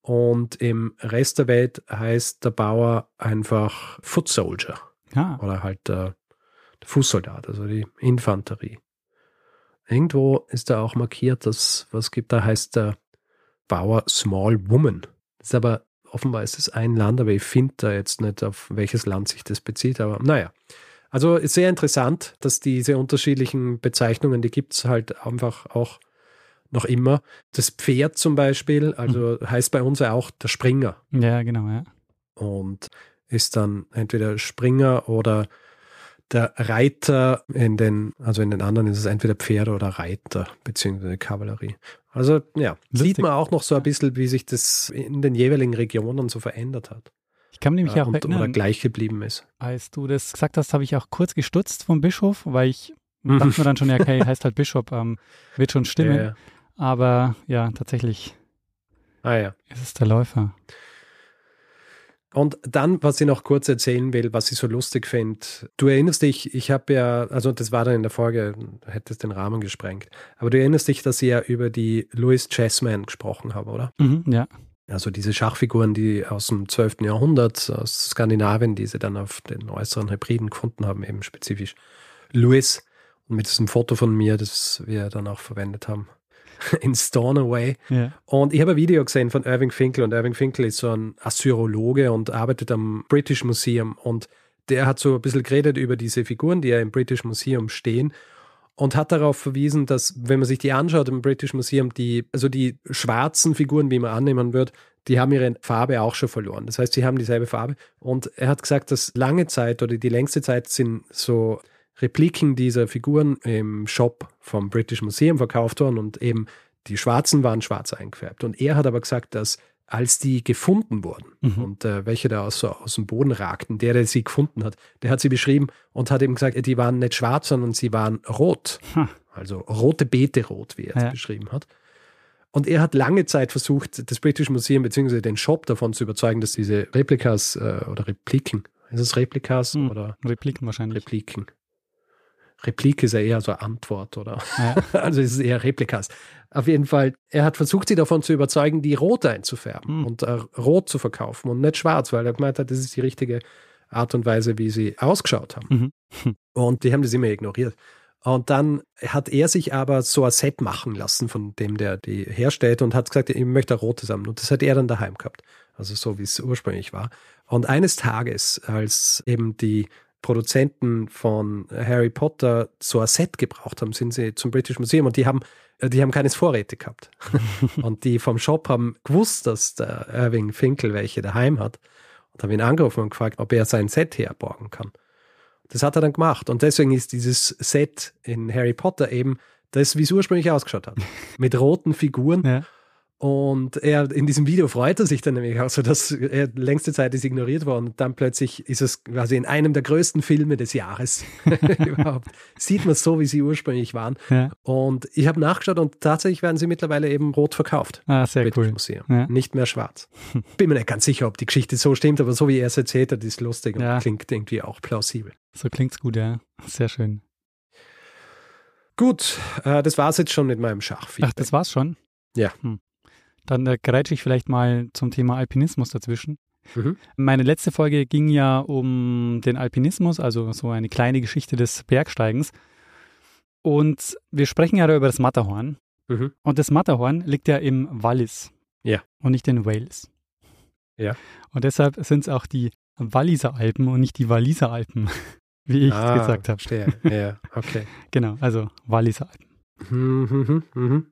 Und im Rest der Welt heißt der Bauer einfach Foot Soldier. Ah. Oder halt der, der Fußsoldat, also die Infanterie. Irgendwo ist da auch markiert, dass was gibt, da heißt der Bauer Small Woman. Das ist aber, offenbar ist es ein Land, aber ich finde da jetzt nicht, auf welches Land sich das bezieht, aber naja. Also ist sehr interessant, dass diese unterschiedlichen Bezeichnungen, die gibt es halt einfach auch noch immer. Das Pferd zum Beispiel, also mhm. heißt bei uns ja auch der Springer. Ja, genau, ja. Und ist dann entweder Springer oder der Reiter in den, also in den anderen ist es entweder Pferde oder Reiter, beziehungsweise Kavallerie. Also ja, Lustig. sieht man auch noch so ein bisschen, wie sich das in den jeweiligen Regionen so verändert hat. Ich kann mich nämlich ja, auch und, erinnern, oder gleich geblieben ist. Als du das gesagt hast, habe ich auch kurz gestutzt vom Bischof, weil ich dachte mir dann schon, ja, okay, heißt halt Bischof, ähm, wird schon stimmen. Ja, ja. Aber ja, tatsächlich ah, ja. ist es der Läufer. Und dann, was ich noch kurz erzählen will, was ich so lustig finde. Du erinnerst dich, ich habe ja, also das war dann in der Folge, hätte es den Rahmen gesprengt. Aber du erinnerst dich, dass ich ja über die Louis Chessman gesprochen habe, oder? Mhm, ja. Also diese Schachfiguren, die aus dem 12. Jahrhundert, aus Skandinavien, die sie dann auf den äußeren Hebriden gefunden haben, eben spezifisch Louis. Und mit diesem Foto von mir, das wir dann auch verwendet haben. in Stornoway. Ja. Und ich habe ein Video gesehen von Irving Finkel und Irving Finkel ist so ein Assyrologe und arbeitet am British Museum und der hat so ein bisschen geredet über diese Figuren, die ja im British Museum stehen und hat darauf verwiesen, dass, wenn man sich die anschaut im British Museum, die, also die schwarzen Figuren, wie man annehmen wird, die haben ihre Farbe auch schon verloren. Das heißt, sie haben dieselbe Farbe. Und er hat gesagt, dass lange Zeit oder die längste Zeit sind so Repliken dieser Figuren im Shop vom British Museum verkauft worden und eben die Schwarzen waren schwarz eingefärbt. Und er hat aber gesagt, dass als die gefunden wurden mhm. und äh, welche da aus, so aus dem Boden ragten, der, der sie gefunden hat, der hat sie beschrieben und hat eben gesagt, die waren nicht schwarz, sondern sie waren rot. Hm. Also rote Beete rot, wie er es ja. beschrieben hat. Und er hat lange Zeit versucht, das British Museum bzw. den Shop davon zu überzeugen, dass diese Replikas äh, oder Repliken, ist es Replikas hm. oder? Repliken wahrscheinlich. Repliken. Replik ist ja eher so Antwort, oder? Ja. Also es ist eher Replikas. Auf jeden Fall, er hat versucht, sie davon zu überzeugen, die rot einzufärben mhm. und äh, rot zu verkaufen und nicht schwarz, weil er gemeint hat, das ist die richtige Art und Weise, wie sie ausgeschaut haben. Mhm. Und die haben das immer ignoriert. Und dann hat er sich aber so ein Set machen lassen, von dem der die herstellt und hat gesagt, ich möchte ein rotes haben. Und das hat er dann daheim gehabt. Also so, wie es ursprünglich war. Und eines Tages, als eben die Produzenten von Harry Potter so ein Set gebraucht haben, sind sie zum British Museum und die haben, äh, die haben keines Vorräte gehabt. und die vom Shop haben gewusst, dass der Irving Finkel welche daheim hat und haben ihn angerufen und gefragt, ob er sein Set herborgen kann. Das hat er dann gemacht und deswegen ist dieses Set in Harry Potter eben das, wie es ursprünglich ausgeschaut hat. Mit roten Figuren. Ja. Und er in diesem Video freut er sich dann nämlich auch so, dass er längste Zeit ist ignoriert worden. Und dann plötzlich ist es quasi in einem der größten Filme des Jahres überhaupt. Sieht man so, wie sie ursprünglich waren. Ja. Und ich habe nachgeschaut und tatsächlich werden sie mittlerweile eben rot verkauft. Ah, sehr cool. Museum. Ja. Nicht mehr schwarz. Bin mir nicht ganz sicher, ob die Geschichte so stimmt, aber so wie er es erzählt hat, ist lustig und ja. klingt irgendwie auch plausibel. So klingt's gut, ja. Sehr schön. Gut, äh, das war's jetzt schon mit meinem Schachfeedback. Ach, das war's schon? Ja. Hm. Dann äh, grätsche ich vielleicht mal zum Thema Alpinismus dazwischen. Mhm. Meine letzte Folge ging ja um den Alpinismus, also so eine kleine Geschichte des Bergsteigens. Und wir sprechen ja da über das Matterhorn. Mhm. Und das Matterhorn liegt ja im Wallis. Ja. Und nicht in Wales. Ja. Und deshalb sind es auch die Walliser Alpen und nicht die Walliser Alpen, wie ich ah, gesagt habe. Verstehe. Ja, okay. genau, also Walliser Alpen. Mhm, mhm, mhm.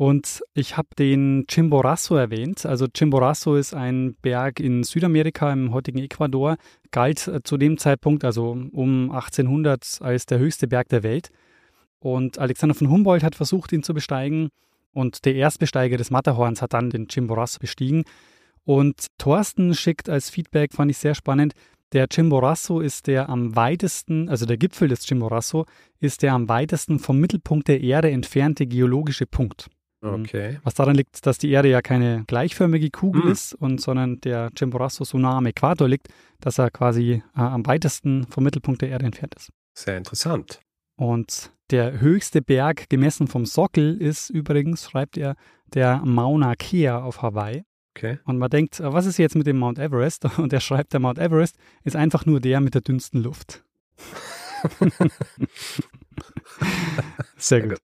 Und ich habe den Chimborazo erwähnt. Also Chimborazo ist ein Berg in Südamerika im heutigen Ecuador, galt äh, zu dem Zeitpunkt, also um 1800, als der höchste Berg der Welt. Und Alexander von Humboldt hat versucht, ihn zu besteigen. Und der Erstbesteiger des Matterhorns hat dann den Chimborazo bestiegen. Und Thorsten schickt als Feedback, fand ich sehr spannend, der Chimborazo ist der am weitesten, also der Gipfel des Chimborazo ist der am weitesten vom Mittelpunkt der Erde entfernte geologische Punkt. Mhm. Okay. Was daran liegt, dass die Erde ja keine gleichförmige Kugel mhm. ist, und, sondern der Chimborazo so nah am Äquator liegt, dass er quasi äh, am weitesten vom Mittelpunkt der Erde entfernt ist. Sehr interessant. Und der höchste Berg gemessen vom Sockel ist übrigens, schreibt er, der Mauna Kea auf Hawaii. Okay. Und man denkt, äh, was ist jetzt mit dem Mount Everest? Und er schreibt, der Mount Everest ist einfach nur der mit der dünnsten Luft. Sehr gut.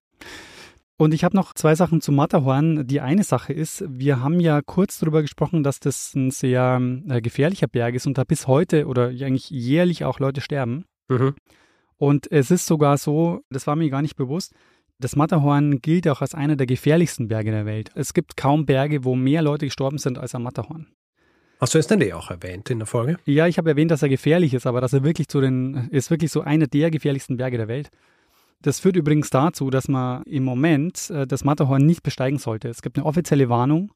Und ich habe noch zwei Sachen zu Matterhorn. Die eine Sache ist, wir haben ja kurz darüber gesprochen, dass das ein sehr äh, gefährlicher Berg ist und da bis heute oder eigentlich jährlich auch Leute sterben. Mhm. Und es ist sogar so, das war mir gar nicht bewusst, das Matterhorn gilt auch als einer der gefährlichsten Berge der Welt. Es gibt kaum Berge, wo mehr Leute gestorben sind als am Matterhorn. Hast du es denn eh auch erwähnt in der Folge? Ja, ich habe erwähnt, dass er gefährlich ist, aber dass er wirklich zu den, ist wirklich so einer der gefährlichsten Berge der Welt. Das führt übrigens dazu, dass man im Moment äh, das Matterhorn nicht besteigen sollte. Es gibt eine offizielle Warnung.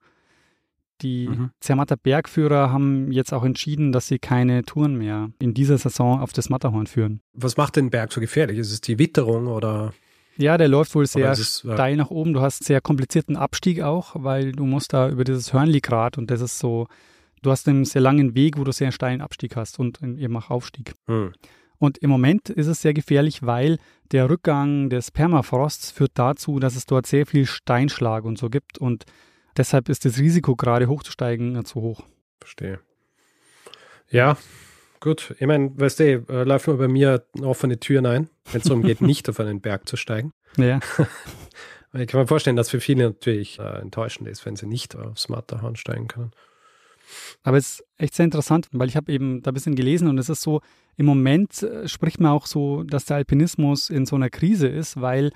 Die mhm. Zermatter Bergführer haben jetzt auch entschieden, dass sie keine Touren mehr in dieser Saison auf das Matterhorn führen. Was macht den Berg so gefährlich? Ist es die Witterung oder? Ja, der läuft wohl sehr ist, äh, steil nach oben. Du hast sehr komplizierten Abstieg auch, weil du musst da über dieses Hörnli-Grat und das ist so, du hast einen sehr langen Weg, wo du sehr steilen Abstieg hast und eben auch Aufstieg. Mhm. Und im Moment ist es sehr gefährlich, weil der Rückgang des Permafrosts führt dazu, dass es dort sehr viel Steinschlag und so gibt. Und deshalb ist das Risiko, gerade hochzusteigen, zu hoch. Verstehe. Ja, gut. Ich meine, weißt du, äh, laufen wir bei mir offene Türen ein, wenn es darum geht, nicht auf einen Berg zu steigen. Ja. ich kann mir vorstellen, dass für viele natürlich äh, enttäuschend ist, wenn sie nicht aufs Matterhorn steigen können. Aber es ist echt sehr interessant, weil ich habe eben da ein bisschen gelesen und es ist so, im Moment äh, spricht man auch so, dass der Alpinismus in so einer Krise ist, weil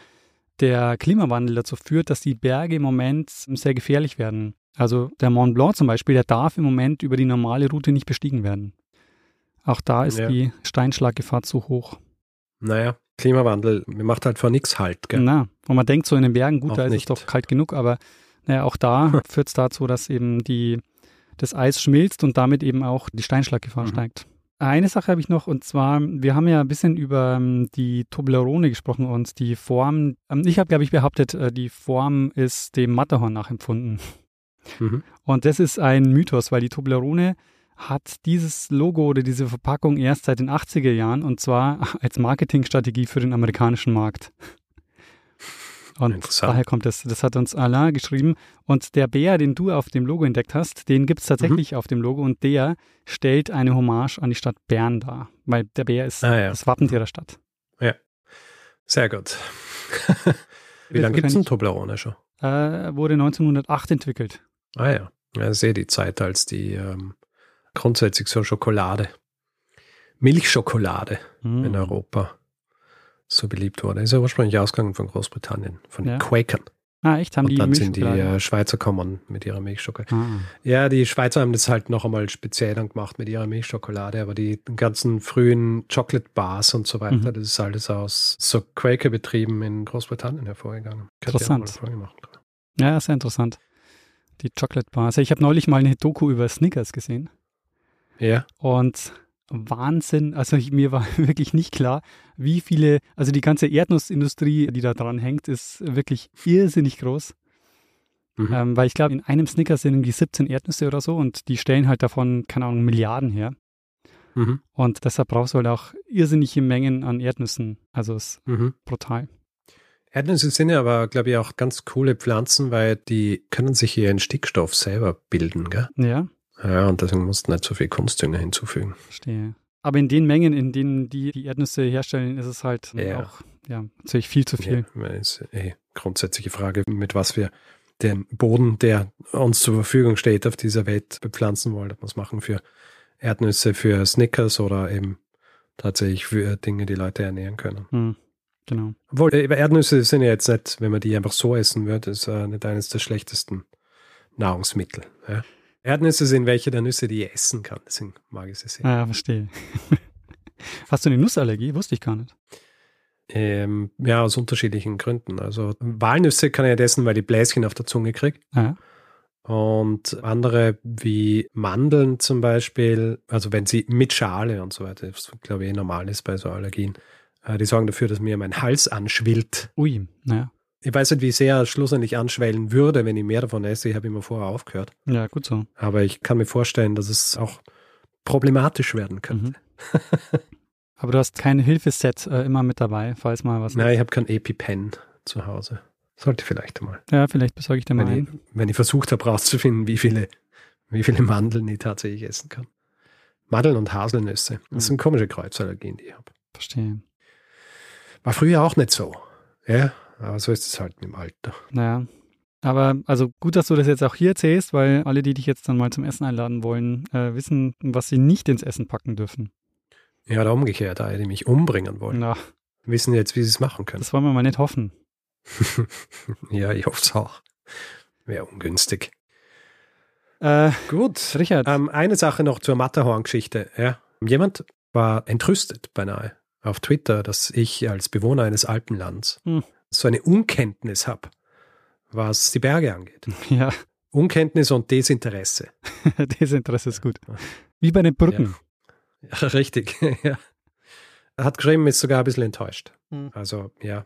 der Klimawandel dazu führt, dass die Berge im Moment sehr gefährlich werden. Also der Mont Blanc zum Beispiel, der darf im Moment über die normale Route nicht bestiegen werden. Auch da ist ja. die Steinschlaggefahr zu hoch. Naja, Klimawandel macht halt vor nichts halt. Gell? Na, und man denkt so in den Bergen, gut, auch da ist nicht. es doch kalt genug, aber naja, auch da führt es dazu, dass eben die das Eis schmilzt und damit eben auch die Steinschlaggefahr mhm. steigt. Eine Sache habe ich noch und zwar, wir haben ja ein bisschen über ähm, die Toblerone gesprochen und die Form. Ähm, ich habe, glaube ich, behauptet, äh, die Form ist dem Matterhorn nachempfunden. Mhm. Und das ist ein Mythos, weil die Toblerone hat dieses Logo oder diese Verpackung erst seit den 80er Jahren und zwar als Marketingstrategie für den amerikanischen Markt. Und daher kommt es. Das hat uns Alain geschrieben. Und der Bär, den du auf dem Logo entdeckt hast, den gibt es tatsächlich mhm. auf dem Logo und der stellt eine Hommage an die Stadt Bern dar, weil der Bär ist ah, ja. das Wappentier der Stadt. Ja, sehr gut. Wie lange gibt es ein Toblerone schon? Äh, wurde 1908 entwickelt. Ah ja, ja sehe die Zeit als die ähm, grundsätzlich so Schokolade, Milchschokolade mhm. in Europa so beliebt wurde. Ist ja ursprünglich ausgegangen von Großbritannien, von ja. den Quakern. Ah, echt? Haben und die dann sind die äh, Schweizer kommen mit ihrer Milchschokolade. Ah. Ja, die Schweizer haben das halt noch einmal speziell dann gemacht mit ihrer Milchschokolade, aber die ganzen frühen Chocolate Bars und so weiter, mhm. das ist alles aus so Quaker-Betrieben in Großbritannien hervorgegangen. Interessant. Ja, sehr interessant. Die Chocolate Bars. Ich habe neulich mal eine Doku über Snickers gesehen. Ja. Und Wahnsinn. Also ich, mir war wirklich nicht klar, wie viele, also die ganze Erdnussindustrie, die da dran hängt, ist wirklich irrsinnig groß. Mhm. Ähm, weil ich glaube, in einem Snickers sind irgendwie 17 Erdnüsse oder so und die stellen halt davon, keine Ahnung, Milliarden her. Mhm. Und deshalb brauchst du halt auch irrsinnige Mengen an Erdnüssen. Also es ist mhm. brutal. Erdnüsse sind ja aber, glaube ich, auch ganz coole Pflanzen, weil die können sich ihren Stickstoff selber bilden, gell? Ja. Ja, und deswegen musst du nicht so viel Kunstdünger hinzufügen. Verstehe. Aber in den Mengen, in denen die die Erdnüsse herstellen, ist es halt ja. auch ja, natürlich viel zu viel. Ja, ist eh grundsätzliche Frage, mit was wir den Boden, der uns zur Verfügung steht, auf dieser Welt bepflanzen wollen. Ob wir es machen für Erdnüsse, für Snickers oder eben tatsächlich für Dinge, die Leute ernähren können. Hm. Genau. Obwohl, äh, Erdnüsse sind ja jetzt nicht, wenn man die einfach so essen würde, ist äh, nicht eines der schlechtesten Nahrungsmittel. Ja. Erdnüsse sind welche der Nüsse, die ich essen kann. Deswegen mag ich sie sehr. Ja, verstehe. Hast du eine Nussallergie? Wusste ich gar nicht. Ähm, ja, aus unterschiedlichen Gründen. Also Walnüsse kann ich nicht essen, weil ich Bläschen auf der Zunge kriege. Ja. Und andere wie Mandeln zum Beispiel, also wenn sie mit Schale und so weiter, was glaube ich normal ist bei so Allergien, äh, die sorgen dafür, dass mir mein Hals anschwillt. Ui, naja. Ich weiß nicht, wie sehr er schlussendlich anschwellen würde, wenn ich mehr davon esse. Ich habe immer vorher aufgehört. Ja, gut so. Aber ich kann mir vorstellen, dass es auch problematisch werden könnte. Mhm. Aber du hast kein Hilfeset äh, immer mit dabei, falls mal was. Nein, ich habe kein EpiPen zu Hause. Sollte vielleicht mal. Ja, vielleicht besorge ich dir mal wenn ich, wenn ich versucht habe, rauszufinden, wie viele, wie viele Mandeln ich tatsächlich essen kann. Mandeln und Haselnüsse. Das mhm. sind komische Kreuzallergien, die ich habe. Verstehe. War früher auch nicht so. Ja, aber so ist es halt im Alter. Naja. Aber also gut, dass du das jetzt auch hier erzählst, weil alle, die dich jetzt dann mal zum Essen einladen wollen, äh, wissen, was sie nicht ins Essen packen dürfen. Ja, oder umgekehrt, alle, die mich umbringen wollen. Na. Wissen jetzt, wie sie es machen können. Das wollen wir mal nicht hoffen. ja, ich hoffe es auch. Wäre ungünstig. Äh, Gut, Richard. Ähm, eine Sache noch zur Matterhorn-Geschichte. Ja. Jemand war entrüstet beinahe auf Twitter, dass ich als Bewohner eines Alpenlands hm. So eine Unkenntnis habe, was die Berge angeht. Ja. Unkenntnis und Desinteresse. Desinteresse ist gut. Wie bei den Brücken. Ja. ja richtig, ja. Er hat geschrieben, ist sogar ein bisschen enttäuscht. Hm. Also, ja.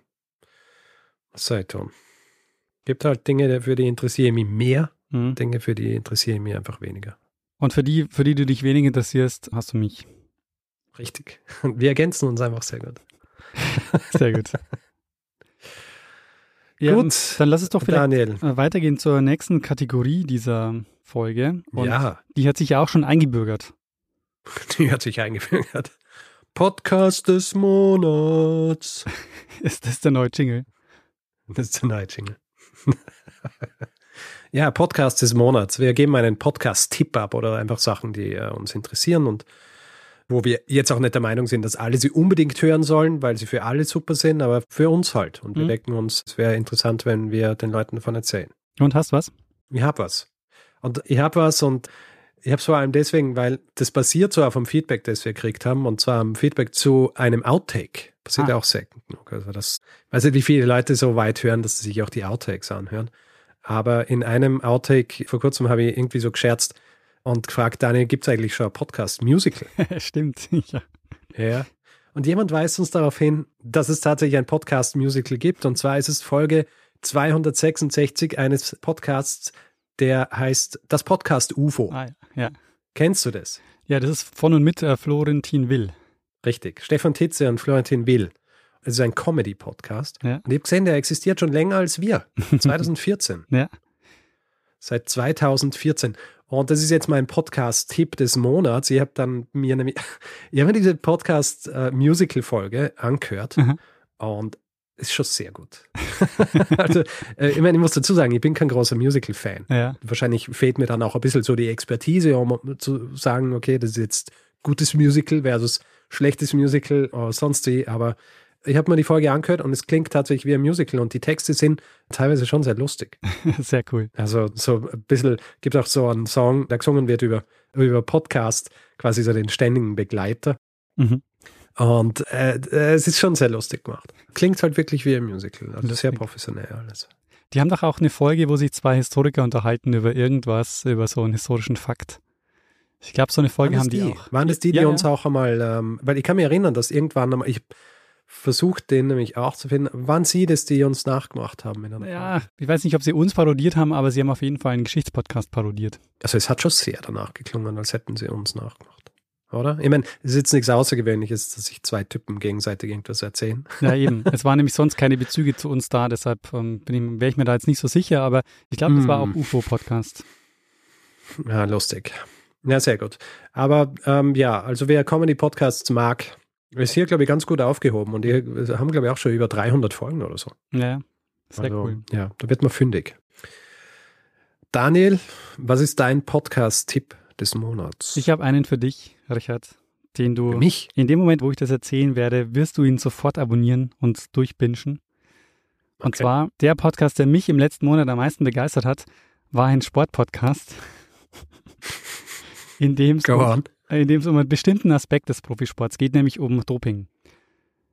Was soll ich tun? Gibt halt Dinge, für die interessiere ich mich mehr, hm. Dinge, für die interessiere ich mich einfach weniger. Und für die, für die du dich wenig interessierst, hast du mich. Richtig. Wir ergänzen uns einfach sehr gut. Sehr gut. Ja, gut, dann lass es doch vielleicht Daniel. weitergehen zur nächsten Kategorie dieser Folge. Und ja. Die hat sich ja auch schon eingebürgert. Die hat sich eingebürgert. Podcast des Monats. Ist das der neue Jingle? Das ist der neue Jingle. ja, Podcast des Monats. Wir geben einen Podcast-Tipp ab oder einfach Sachen, die uh, uns interessieren und wo wir jetzt auch nicht der Meinung sind, dass alle sie unbedingt hören sollen, weil sie für alle super sind, aber für uns halt. Und wir mhm. denken uns, es wäre interessant, wenn wir den Leuten davon erzählen. Und hast was? Ich hab was. Und ich hab was und ich habe es vor allem deswegen, weil das basiert so auf dem Feedback, das wir gekriegt haben, und zwar am Feedback zu einem Outtake. Passiert ah. ja auch selten genug. Also das, ich weiß nicht, wie viele Leute so weit hören, dass sie sich auch die Outtakes anhören. Aber in einem Outtake, vor kurzem habe ich irgendwie so gescherzt, und gefragt, Daniel, gibt es eigentlich schon ein Podcast-Musical? Stimmt, ja. Ja. Und jemand weist uns darauf hin, dass es tatsächlich ein Podcast-Musical gibt. Und zwar ist es Folge 266 eines Podcasts, der heißt Das Podcast UFO. Ah, ja. Kennst du das? Ja, das ist von und mit äh, Florentin Will. Richtig. Stefan Titze und Florentin Will. Es ist ein Comedy-Podcast. Ja. Und ich habe gesehen, der existiert schon länger als wir. 2014. ja. Seit 2014. Und das ist jetzt mein Podcast-Tipp des Monats. Ich habe dann mir nämlich, ich habe diese Podcast-Musical-Folge angehört mhm. und ist schon sehr gut. also, äh, ich meine, ich muss dazu sagen, ich bin kein großer Musical-Fan. Ja. Wahrscheinlich fehlt mir dann auch ein bisschen so die Expertise, um zu sagen, okay, das ist jetzt gutes Musical versus schlechtes Musical oder sonst wie, aber ich habe mir die Folge angehört und es klingt tatsächlich wie ein Musical und die Texte sind teilweise schon sehr lustig. sehr cool. Also so ein bisschen, gibt auch so einen Song, der gesungen wird über, über Podcast, quasi so den ständigen Begleiter. Mhm. Und äh, es ist schon sehr lustig gemacht. Klingt halt wirklich wie ein Musical, also lustig. sehr professionell alles. Die haben doch auch eine Folge, wo sich zwei Historiker unterhalten über irgendwas, über so einen historischen Fakt. Ich glaube, so eine Folge haben die, die, auch. Waren das die, die ja, uns ja. auch einmal, ähm, weil ich kann mich erinnern, dass irgendwann einmal, ich versucht, den nämlich auch zu finden. Waren Sie das, die uns nachgemacht haben? In ja, ich weiß nicht, ob Sie uns parodiert haben, aber Sie haben auf jeden Fall einen Geschichtspodcast parodiert. Also es hat schon sehr danach geklungen, als hätten Sie uns nachgemacht. Oder? Ich meine, es ist jetzt nichts Außergewöhnliches, dass sich zwei Typen gegenseitig irgendwas erzählen. Ja, eben. Es waren nämlich sonst keine Bezüge zu uns da, deshalb ähm, wäre ich mir da jetzt nicht so sicher, aber ich glaube, das mm. war auch UFO-Podcast. Ja, lustig. Ja, sehr gut. Aber ähm, ja, also wer Comedy-Podcasts mag, ist hier, glaube ich, ganz gut aufgehoben und die haben, glaube ich, auch schon über 300 Folgen oder so. Ja, sehr also, cool. Ja, da wird man fündig. Daniel, was ist dein Podcast-Tipp des Monats? Ich habe einen für dich, Richard. den du mich? in dem Moment, wo ich das erzählen werde, wirst du ihn sofort abonnieren und durchbinschen. Und okay. zwar der Podcast, der mich im letzten Monat am meisten begeistert hat, war ein Sportpodcast, in dem es um, um einen bestimmten Aspekt des Profisports geht, nämlich um Doping.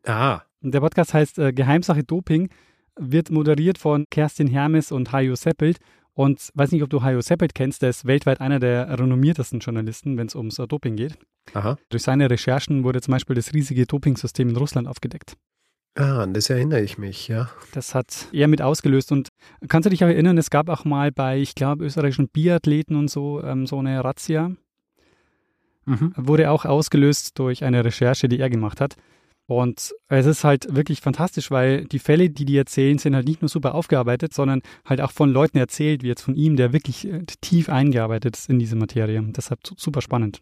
Ah. Der Podcast heißt äh, Geheimsache Doping, wird moderiert von Kerstin Hermes und Hajo Seppelt. Und weiß nicht, ob du Hajo Seppelt kennst, der ist weltweit einer der renommiertesten Journalisten, wenn es ums äh, Doping geht. Aha. Durch seine Recherchen wurde zum Beispiel das riesige Dopingsystem in Russland aufgedeckt. Ah, an das erinnere ich mich, ja. Das hat er mit ausgelöst. Und kannst du dich auch erinnern, es gab auch mal bei, ich glaube, österreichischen Biathleten und so, ähm, so eine Razzia. Mhm. Wurde auch ausgelöst durch eine Recherche, die er gemacht hat. Und es ist halt wirklich fantastisch, weil die Fälle, die die erzählen, sind halt nicht nur super aufgearbeitet, sondern halt auch von Leuten erzählt, wie jetzt von ihm, der wirklich äh, tief eingearbeitet ist in diese Materie. Deshalb super spannend.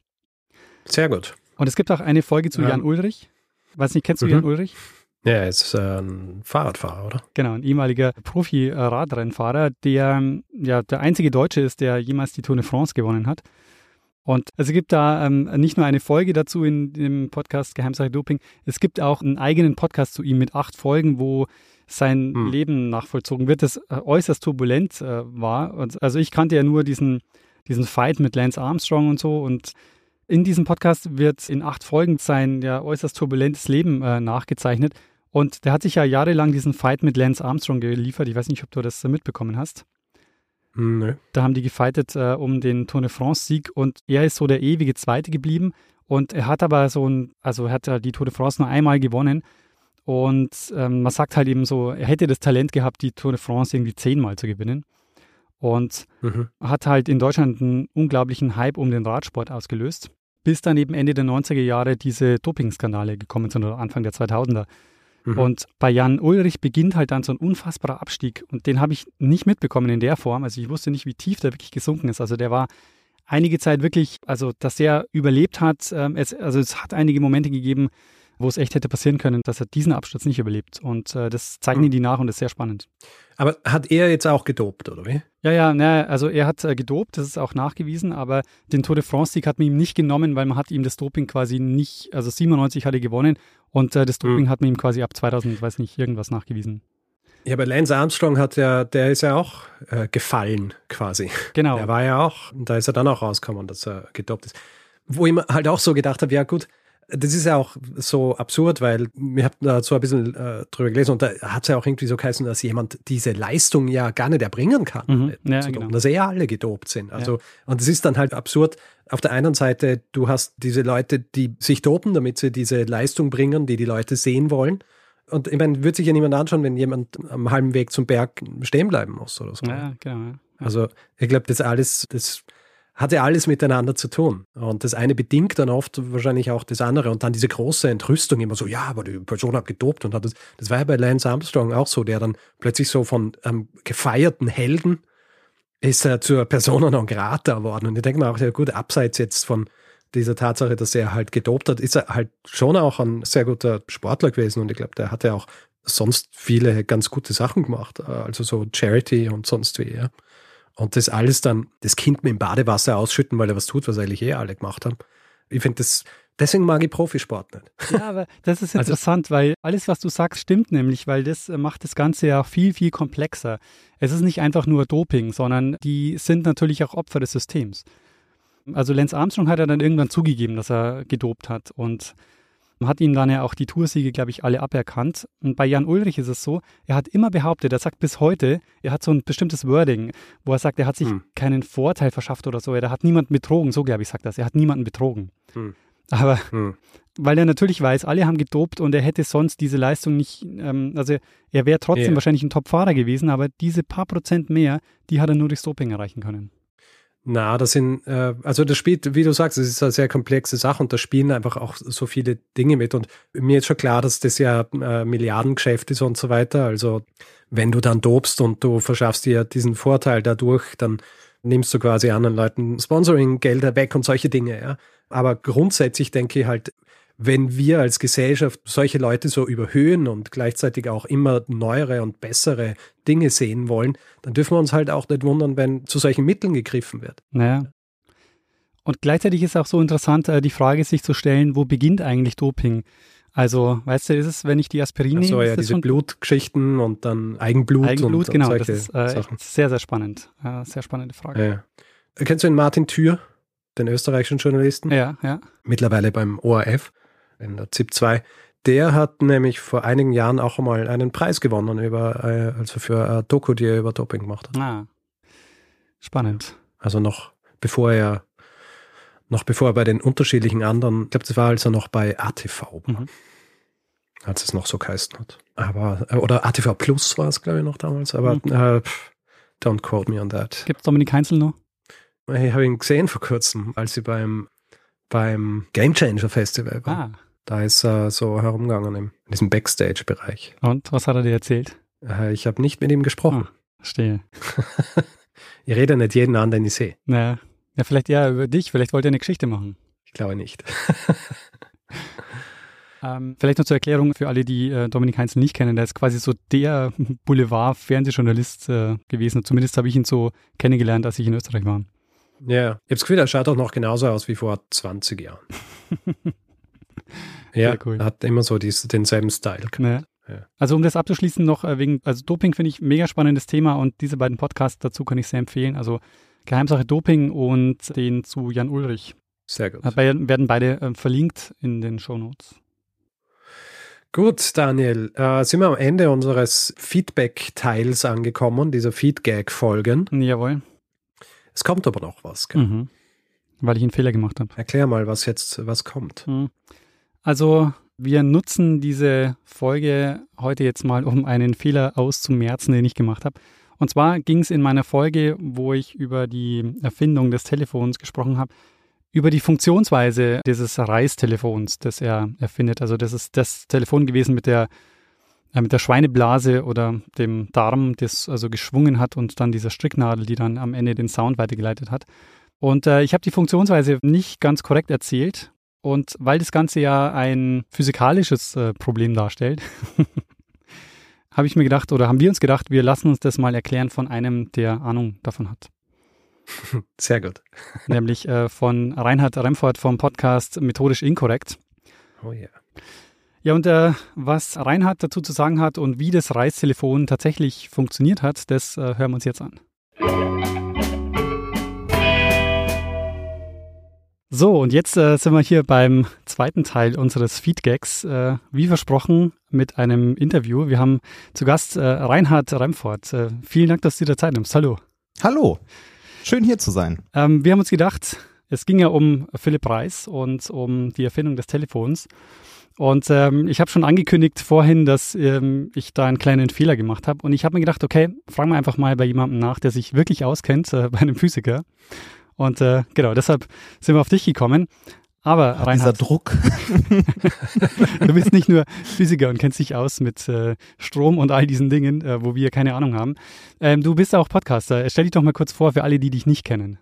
Sehr gut. Und es gibt auch eine Folge zu ja. Jan Ulrich. Weiß nicht, kennst du mhm. Jan Ulrich? Ja, er ist äh, ein Fahrradfahrer, oder? Genau, ein ehemaliger Profi-Radrennfahrer, der ja der einzige Deutsche ist, der jemals die Tour de France gewonnen hat. Und es gibt da ähm, nicht nur eine Folge dazu in dem Podcast Geheimsache Doping, es gibt auch einen eigenen Podcast zu ihm mit acht Folgen, wo sein hm. Leben nachvollzogen wird, das äh, äußerst turbulent äh, war. Und, also ich kannte ja nur diesen, diesen Fight mit Lance Armstrong und so und in diesem Podcast wird in acht Folgen sein ja äußerst turbulentes Leben äh, nachgezeichnet. Und der hat sich ja jahrelang diesen Fight mit Lance Armstrong geliefert. Ich weiß nicht, ob du das mitbekommen hast. Nö. Da haben die gefightet äh, um den Tour de France-Sieg und er ist so der ewige Zweite geblieben. Und er hat aber so ein, also er hat die Tour de France nur einmal gewonnen. Und ähm, man sagt halt eben so, er hätte das Talent gehabt, die Tour de France irgendwie zehnmal zu gewinnen. Und mhm. hat halt in Deutschland einen unglaublichen Hype um den Radsport ausgelöst. Bis dann eben Ende der 90er Jahre diese Dopingskandale gekommen sind oder Anfang der 2000er. Mhm. Und bei Jan Ulrich beginnt halt dann so ein unfassbarer Abstieg. Und den habe ich nicht mitbekommen in der Form. Also ich wusste nicht, wie tief der wirklich gesunken ist. Also der war einige Zeit wirklich, also dass der überlebt hat. Ähm, es, also es hat einige Momente gegeben, wo es echt hätte passieren können, dass er diesen Absturz nicht überlebt. Und äh, das zeichnen mhm. die nach und das ist sehr spannend. Aber hat er jetzt auch gedopt, oder wie? Ja, ja, ne, also er hat äh, gedopt, das ist auch nachgewiesen, aber den Tour de France-Sieg hat man ihm nicht genommen, weil man hat ihm das Doping quasi nicht, also 97 hat er gewonnen und äh, das hm. Doping mhm. hat man ihm quasi ab 2000, weiß nicht, irgendwas nachgewiesen. Ja, aber Lance Armstrong hat ja, der ist ja auch äh, gefallen quasi. Genau. Der war ja auch, da ist er dann auch rausgekommen, dass er gedopt ist. Wo ich mir halt auch so gedacht habe, ja gut, das ist ja auch so absurd, weil wir haben da so ein bisschen äh, drüber gelesen und da hat es ja auch irgendwie so geheißen, dass jemand diese Leistung ja gar nicht erbringen kann. Mhm. Ja, genau. Dass eh alle gedopt sind. Also, ja. und es ist dann halt absurd. Auf der einen Seite, du hast diese Leute, die sich dopen, damit sie diese Leistung bringen, die die Leute sehen wollen. Und ich meine, würde sich ja niemand anschauen, wenn jemand am halben Weg zum Berg stehen bleiben muss oder so. Ja, genau. Ja. Also, ich glaube, das alles, das hat ja alles miteinander zu tun. Und das eine bedingt dann oft wahrscheinlich auch das andere. Und dann diese große Entrüstung immer so, ja, aber die Person hat gedopt und hat das. Das war ja bei Lance Armstrong auch so, der dann plötzlich so von einem gefeierten Helden ist er zur Persona non grata geworden. Und ich denke mir auch, ja gut, abseits jetzt von dieser Tatsache, dass er halt gedopt hat, ist er halt schon auch ein sehr guter Sportler gewesen. Und ich glaube, der hat ja auch sonst viele ganz gute Sachen gemacht. Also so Charity und sonst wie, ja. Und das alles dann, das Kind mit dem Badewasser ausschütten, weil er was tut, was eigentlich eh alle gemacht haben. Ich finde das, deswegen mag ich Profisport nicht. Ja, aber das ist also interessant, also, weil alles, was du sagst, stimmt nämlich, weil das macht das Ganze ja viel, viel komplexer. Es ist nicht einfach nur Doping, sondern die sind natürlich auch Opfer des Systems. Also Lance Armstrong hat ja dann irgendwann zugegeben, dass er gedopt hat und hat ihm dann ja auch die Toursiege, glaube ich, alle aberkannt. Und bei Jan Ulrich ist es so, er hat immer behauptet, er sagt bis heute, er hat so ein bestimmtes Wording, wo er sagt, er hat sich hm. keinen Vorteil verschafft oder so. Er hat niemanden betrogen, so glaube ich, sagt das. Er hat niemanden betrogen. Hm. Aber hm. weil er natürlich weiß, alle haben gedopt und er hätte sonst diese Leistung nicht, ähm, also er wäre trotzdem yeah. wahrscheinlich ein Top-Fahrer gewesen, aber diese paar Prozent mehr, die hat er nur durch Doping erreichen können. Na, das sind, äh, also das spielt, wie du sagst, es ist eine sehr komplexe Sache und da spielen einfach auch so viele Dinge mit. Und mir ist schon klar, dass das ja äh, Milliardengeschäft ist und so weiter. Also wenn du dann dobst und du verschaffst dir diesen Vorteil dadurch, dann nimmst du quasi anderen Leuten Sponsoring-Gelder weg und solche Dinge, ja. Aber grundsätzlich denke ich halt, wenn wir als Gesellschaft solche Leute so überhöhen und gleichzeitig auch immer neuere und bessere Dinge sehen wollen, dann dürfen wir uns halt auch nicht wundern, wenn zu solchen Mitteln gegriffen wird. Naja. Und gleichzeitig ist auch so interessant, äh, die Frage sich zu stellen, wo beginnt eigentlich Doping? Also, weißt du, ist es, wenn ich die Aspirin nehme? So, ja, diese Blutgeschichten und dann Eigenblut. Eigenblut, und, genau. Und das ist äh, sehr, sehr spannend. Äh, sehr spannende Frage. Ja. Kennst du den Martin Thür, den österreichischen Journalisten? Ja, ja. Mittlerweile beim ORF, in der ZIP 2. Der hat nämlich vor einigen Jahren auch einmal einen Preis gewonnen über, äh, also für eine Doku, die er über Doping gemacht hat. Ah. Spannend. Also noch bevor er noch bevor er bei den unterschiedlichen anderen, ich glaube, das war als er noch bei ATV mhm. als es noch so geheißen hat. Aber, äh, oder ATV Plus war es, glaube ich, noch damals, aber mhm. äh, don't quote me on that. Gibt es Dominik Heinzel noch? Ich habe ihn gesehen vor kurzem, als sie beim, beim Game Changer Festival war. Ah. Da ist er so herumgegangen in diesem Backstage-Bereich. Und was hat er dir erzählt? Äh, ich habe nicht mit ihm gesprochen. Ah, verstehe. ich rede nicht jeden an, den ich sehe. Naja. Ja, vielleicht ja über dich. Vielleicht wollt ihr eine Geschichte machen. Ich glaube nicht. ähm, vielleicht noch zur Erklärung für alle, die äh, Dominik Heinzel nicht kennen. Der ist quasi so der Boulevard-Fernsehjournalist äh, gewesen. Zumindest habe ich ihn so kennengelernt, als ich in Österreich war. Ja, ich habe das Gefühl, er schaut auch noch genauso aus wie vor 20 Jahren. Ja, cool. hat immer so dies, denselben Style. Ja. Ja. Also um das abzuschließen noch äh, wegen, also Doping finde ich mega spannendes Thema und diese beiden Podcasts dazu kann ich sehr empfehlen. Also Geheimsache Doping und den zu Jan Ulrich. Sehr gut. Dabei werden beide äh, verlinkt in den Show Notes. Gut, Daniel, äh, sind wir am Ende unseres Feedback-Teils angekommen, dieser Feedgag-Folgen. Jawohl. Es kommt aber noch was, gell? Mhm. Weil ich einen Fehler gemacht habe. Erklär mal, was jetzt, was kommt. Mhm. Also, wir nutzen diese Folge heute jetzt mal, um einen Fehler auszumerzen, den ich gemacht habe. Und zwar ging es in meiner Folge, wo ich über die Erfindung des Telefons gesprochen habe, über die Funktionsweise dieses Reistelefons, das er erfindet. Also das ist das Telefon gewesen mit der äh, mit der Schweineblase oder dem Darm, das also geschwungen hat und dann dieser Stricknadel, die dann am Ende den Sound weitergeleitet hat. Und äh, ich habe die Funktionsweise nicht ganz korrekt erzählt. Und weil das Ganze ja ein physikalisches äh, Problem darstellt, habe ich mir gedacht oder haben wir uns gedacht, wir lassen uns das mal erklären von einem, der Ahnung davon hat. Sehr gut. Nämlich äh, von Reinhard Remford vom Podcast Methodisch Inkorrekt. Oh ja. Yeah. Ja, und äh, was Reinhard dazu zu sagen hat und wie das Reistelefon tatsächlich funktioniert hat, das äh, hören wir uns jetzt an. So, und jetzt äh, sind wir hier beim zweiten Teil unseres Feedgags. Äh, wie versprochen, mit einem Interview. Wir haben zu Gast äh, Reinhard Remfort. Äh, vielen Dank, dass du dir Zeit nimmst. Hallo. Hallo. Schön hier zu sein. Ähm, wir haben uns gedacht, es ging ja um Philipp Reis und um die Erfindung des Telefons. Und ähm, ich habe schon angekündigt vorhin, dass ähm, ich da einen kleinen Fehler gemacht habe. Und ich habe mir gedacht, okay, fragen wir einfach mal bei jemandem nach, der sich wirklich auskennt, äh, bei einem Physiker. Und äh, genau, deshalb sind wir auf dich gekommen. Aber Ach, Reinhard, dieser Druck. du bist nicht nur Physiker und kennst dich aus mit äh, Strom und all diesen Dingen, äh, wo wir keine Ahnung haben. Ähm, du bist auch Podcaster. Stell dich doch mal kurz vor für alle, die dich nicht kennen.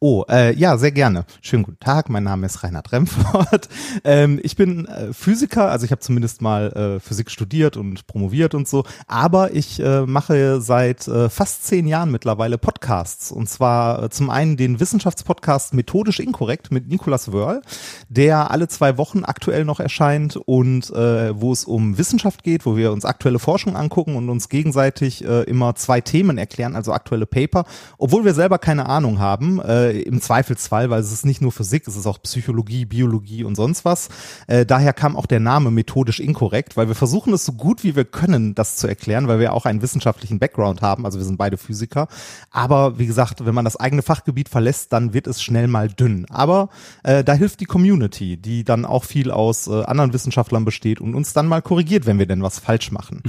Oh, äh, ja, sehr gerne. Schönen guten Tag, mein Name ist Reinhard Remford. Ähm, ich bin äh, Physiker, also ich habe zumindest mal äh, Physik studiert und promoviert und so, aber ich äh, mache seit äh, fast zehn Jahren mittlerweile Podcasts. Und zwar äh, zum einen den Wissenschaftspodcast Methodisch Inkorrekt mit Nicolas Wörl, der alle zwei Wochen aktuell noch erscheint und äh, wo es um Wissenschaft geht, wo wir uns aktuelle Forschung angucken und uns gegenseitig äh, immer zwei Themen erklären, also aktuelle Paper, obwohl wir selber keine Ahnung haben äh, im Zweifelsfall, weil es ist nicht nur Physik, es ist auch Psychologie, Biologie und sonst was. Äh, daher kam auch der Name methodisch inkorrekt, weil wir versuchen es so gut wie wir können, das zu erklären, weil wir auch einen wissenschaftlichen Background haben, also wir sind beide Physiker. Aber wie gesagt, wenn man das eigene Fachgebiet verlässt, dann wird es schnell mal dünn. Aber äh, da hilft die Community, die dann auch viel aus äh, anderen Wissenschaftlern besteht und uns dann mal korrigiert, wenn wir denn was falsch machen.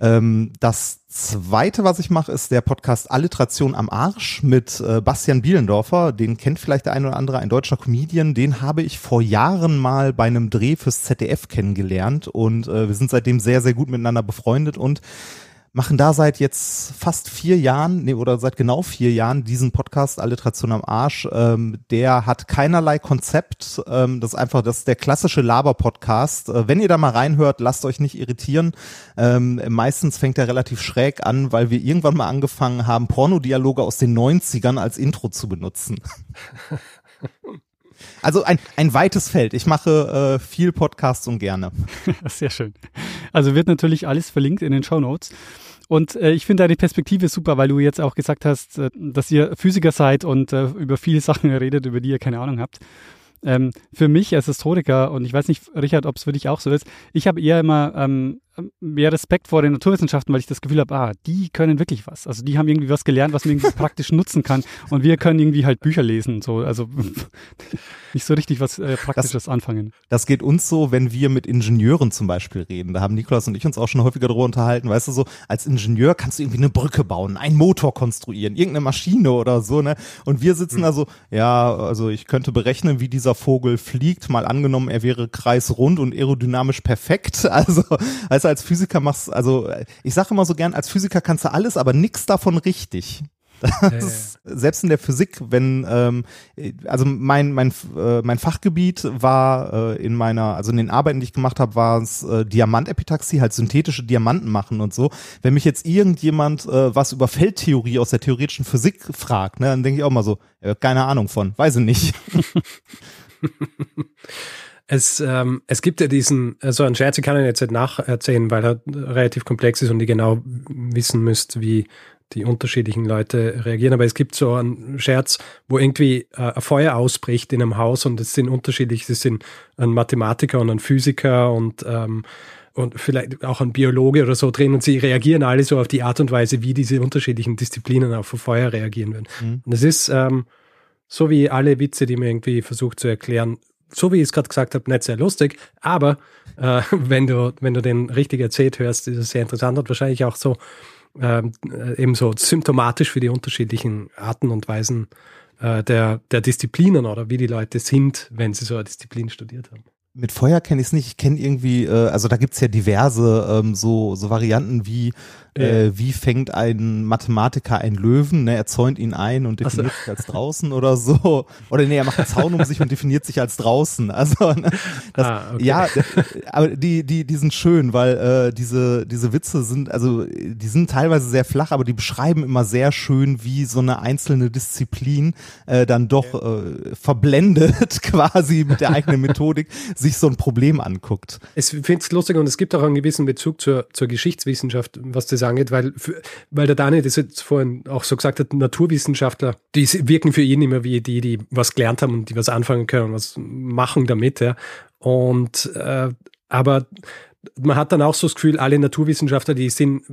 Ähm, das Zweite, was ich mache, ist der Podcast Alliteration am Arsch mit äh, Bastian Bielendorfer. Den kennt vielleicht der ein oder andere, ein deutscher Comedian. Den habe ich vor Jahren mal bei einem Dreh fürs ZDF kennengelernt und äh, wir sind seitdem sehr, sehr gut miteinander befreundet und machen da seit jetzt fast vier Jahren, nee, oder seit genau vier Jahren diesen Podcast Alliteration am Arsch. Ähm, der hat keinerlei Konzept. Ähm, das ist einfach, das ist der klassische Laber-Podcast. Äh, wenn ihr da mal reinhört, lasst euch nicht irritieren. Ähm, meistens fängt er relativ schräg an, weil wir irgendwann mal angefangen haben, Pornodialoge aus den 90ern als Intro zu benutzen. Also ein, ein weites Feld. Ich mache äh, viel Podcasts und gerne. Sehr schön. Also wird natürlich alles verlinkt in den Show Notes. Und äh, ich finde deine Perspektive super, weil du jetzt auch gesagt hast, äh, dass ihr Physiker seid und äh, über viele Sachen redet, über die ihr keine Ahnung habt. Ähm, für mich als Historiker, und ich weiß nicht, Richard, ob es für dich auch so ist, ich habe eher immer ähm, mehr Respekt vor den Naturwissenschaften, weil ich das Gefühl habe, ah, die können wirklich was. Also die haben irgendwie was gelernt, was man irgendwie praktisch nutzen kann. Und wir können irgendwie halt Bücher lesen. So. Also nicht so richtig was äh, Praktisches das, anfangen. Das geht uns so, wenn wir mit Ingenieuren zum Beispiel reden. Da haben Nikolas und ich uns auch schon häufiger darüber unterhalten. Weißt du so, als Ingenieur kannst du irgendwie eine Brücke bauen, einen Motor konstruieren, irgendeine Maschine oder so, ne? Und wir sitzen mhm. da so, ja, also ich könnte berechnen, wie dieser Vogel fliegt. Mal angenommen, er wäre kreisrund und aerodynamisch perfekt. Also als du als Physiker machst, also ich sage immer so gern, als Physiker kannst du alles, aber nichts davon richtig. Das, ja, ja. Selbst in der Physik, wenn ähm, also mein mein äh, mein Fachgebiet war äh, in meiner also in den Arbeiten, die ich gemacht habe, war es äh, Diamantepitaxie, halt synthetische Diamanten machen und so. Wenn mich jetzt irgendjemand äh, was über Feldtheorie aus der theoretischen Physik fragt, ne, dann denke ich auch mal so, äh, keine Ahnung von, weiß ich nicht. Es, ähm, es gibt ja diesen, also ein Scherz, ich kann ihn jetzt nicht nacherzählen, weil er relativ komplex ist und ihr genau wissen müsst, wie die unterschiedlichen Leute reagieren. Aber es gibt so einen Scherz, wo irgendwie äh, ein Feuer ausbricht in einem Haus und es sind unterschiedlich, es sind ein Mathematiker und ein Physiker und ähm, und vielleicht auch ein Biologe oder so drin und sie reagieren alle so auf die Art und Weise, wie diese unterschiedlichen Disziplinen auf Feuer reagieren würden. Mhm. Und es ist ähm, so wie alle Witze, die man irgendwie versucht zu erklären, so wie ich es gerade gesagt habe, nicht sehr lustig, aber äh, wenn, du, wenn du den richtig erzählt hörst, ist es sehr interessant und wahrscheinlich auch so ähm, äh, eben so symptomatisch für die unterschiedlichen Arten und Weisen äh, der, der Disziplinen oder wie die Leute sind, wenn sie so eine Disziplin studiert haben mit Feuer kenne ich es nicht. Ich kenne irgendwie, äh, also da gibt's ja diverse ähm, so, so Varianten wie äh, wie fängt ein Mathematiker einen Löwen, ne? er zäunt ihn ein und definiert so. sich als draußen oder so. Oder nee, er macht einen Zaun um sich und definiert sich als draußen. Also ne? das, ah, okay. ja, aber die, die, die sind schön, weil äh, diese, diese Witze sind, also die sind teilweise sehr flach, aber die beschreiben immer sehr schön, wie so eine einzelne Disziplin äh, dann doch äh, verblendet quasi mit der eigenen Methodik sich so ein Problem anguckt. Ich finde es lustig und es gibt auch einen gewissen Bezug zur, zur Geschichtswissenschaft, was das angeht, weil, weil der Daniel das jetzt vorhin auch so gesagt hat, Naturwissenschaftler, die wirken für ihn immer wie die, die was gelernt haben und die was anfangen können, was machen damit, ja. Und äh, aber man hat dann auch so das Gefühl, alle Naturwissenschaftler, die sind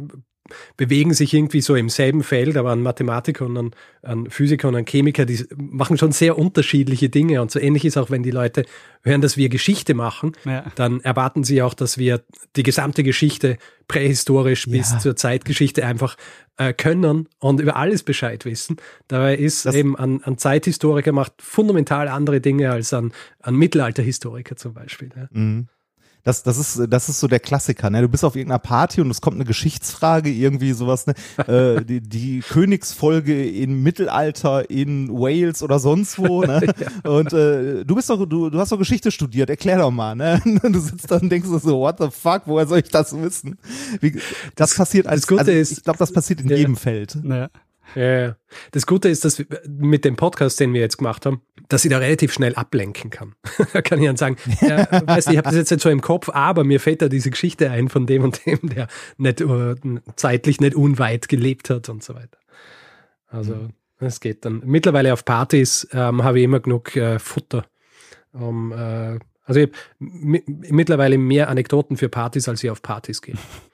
bewegen sich irgendwie so im selben Feld, aber ein Mathematiker und ein, ein, Physiker und ein Chemiker, die machen schon sehr unterschiedliche Dinge. Und so ähnlich ist auch, wenn die Leute hören, dass wir Geschichte machen, ja. dann erwarten sie auch, dass wir die gesamte Geschichte prähistorisch ja. bis zur Zeitgeschichte einfach äh, können und über alles Bescheid wissen. Dabei ist das eben ein, ein, Zeithistoriker macht fundamental andere Dinge als ein, ein Mittelalterhistoriker zum Beispiel. Ja. Mhm das, das ist, das ist so der Klassiker, ne? Du bist auf irgendeiner Party und es kommt eine Geschichtsfrage, irgendwie sowas, ne? äh, die, die Königsfolge im Mittelalter in Wales oder sonst wo, ne? Und äh, du bist doch, du, du hast doch Geschichte studiert, erklär doch mal, ne? Und du sitzt da und denkst so, what the fuck, woher soll ich das wissen? Wie, das, passiert als, das also, ich glaube, das passiert in ja. jedem Feld. Ja. Ja, das Gute ist, dass mit dem Podcast, den wir jetzt gemacht haben, dass ich da relativ schnell ablenken kann. da kann ich dann sagen, ja, weißt du, ich habe das jetzt nicht so im Kopf, aber mir fällt da diese Geschichte ein von dem und dem, der nicht uh, zeitlich nicht unweit gelebt hat und so weiter. Also es mhm. geht dann. Mittlerweile auf Partys ähm, habe ich immer genug äh, Futter. Um, äh, also ich habe mittlerweile mehr Anekdoten für Partys, als ich auf Partys gehe.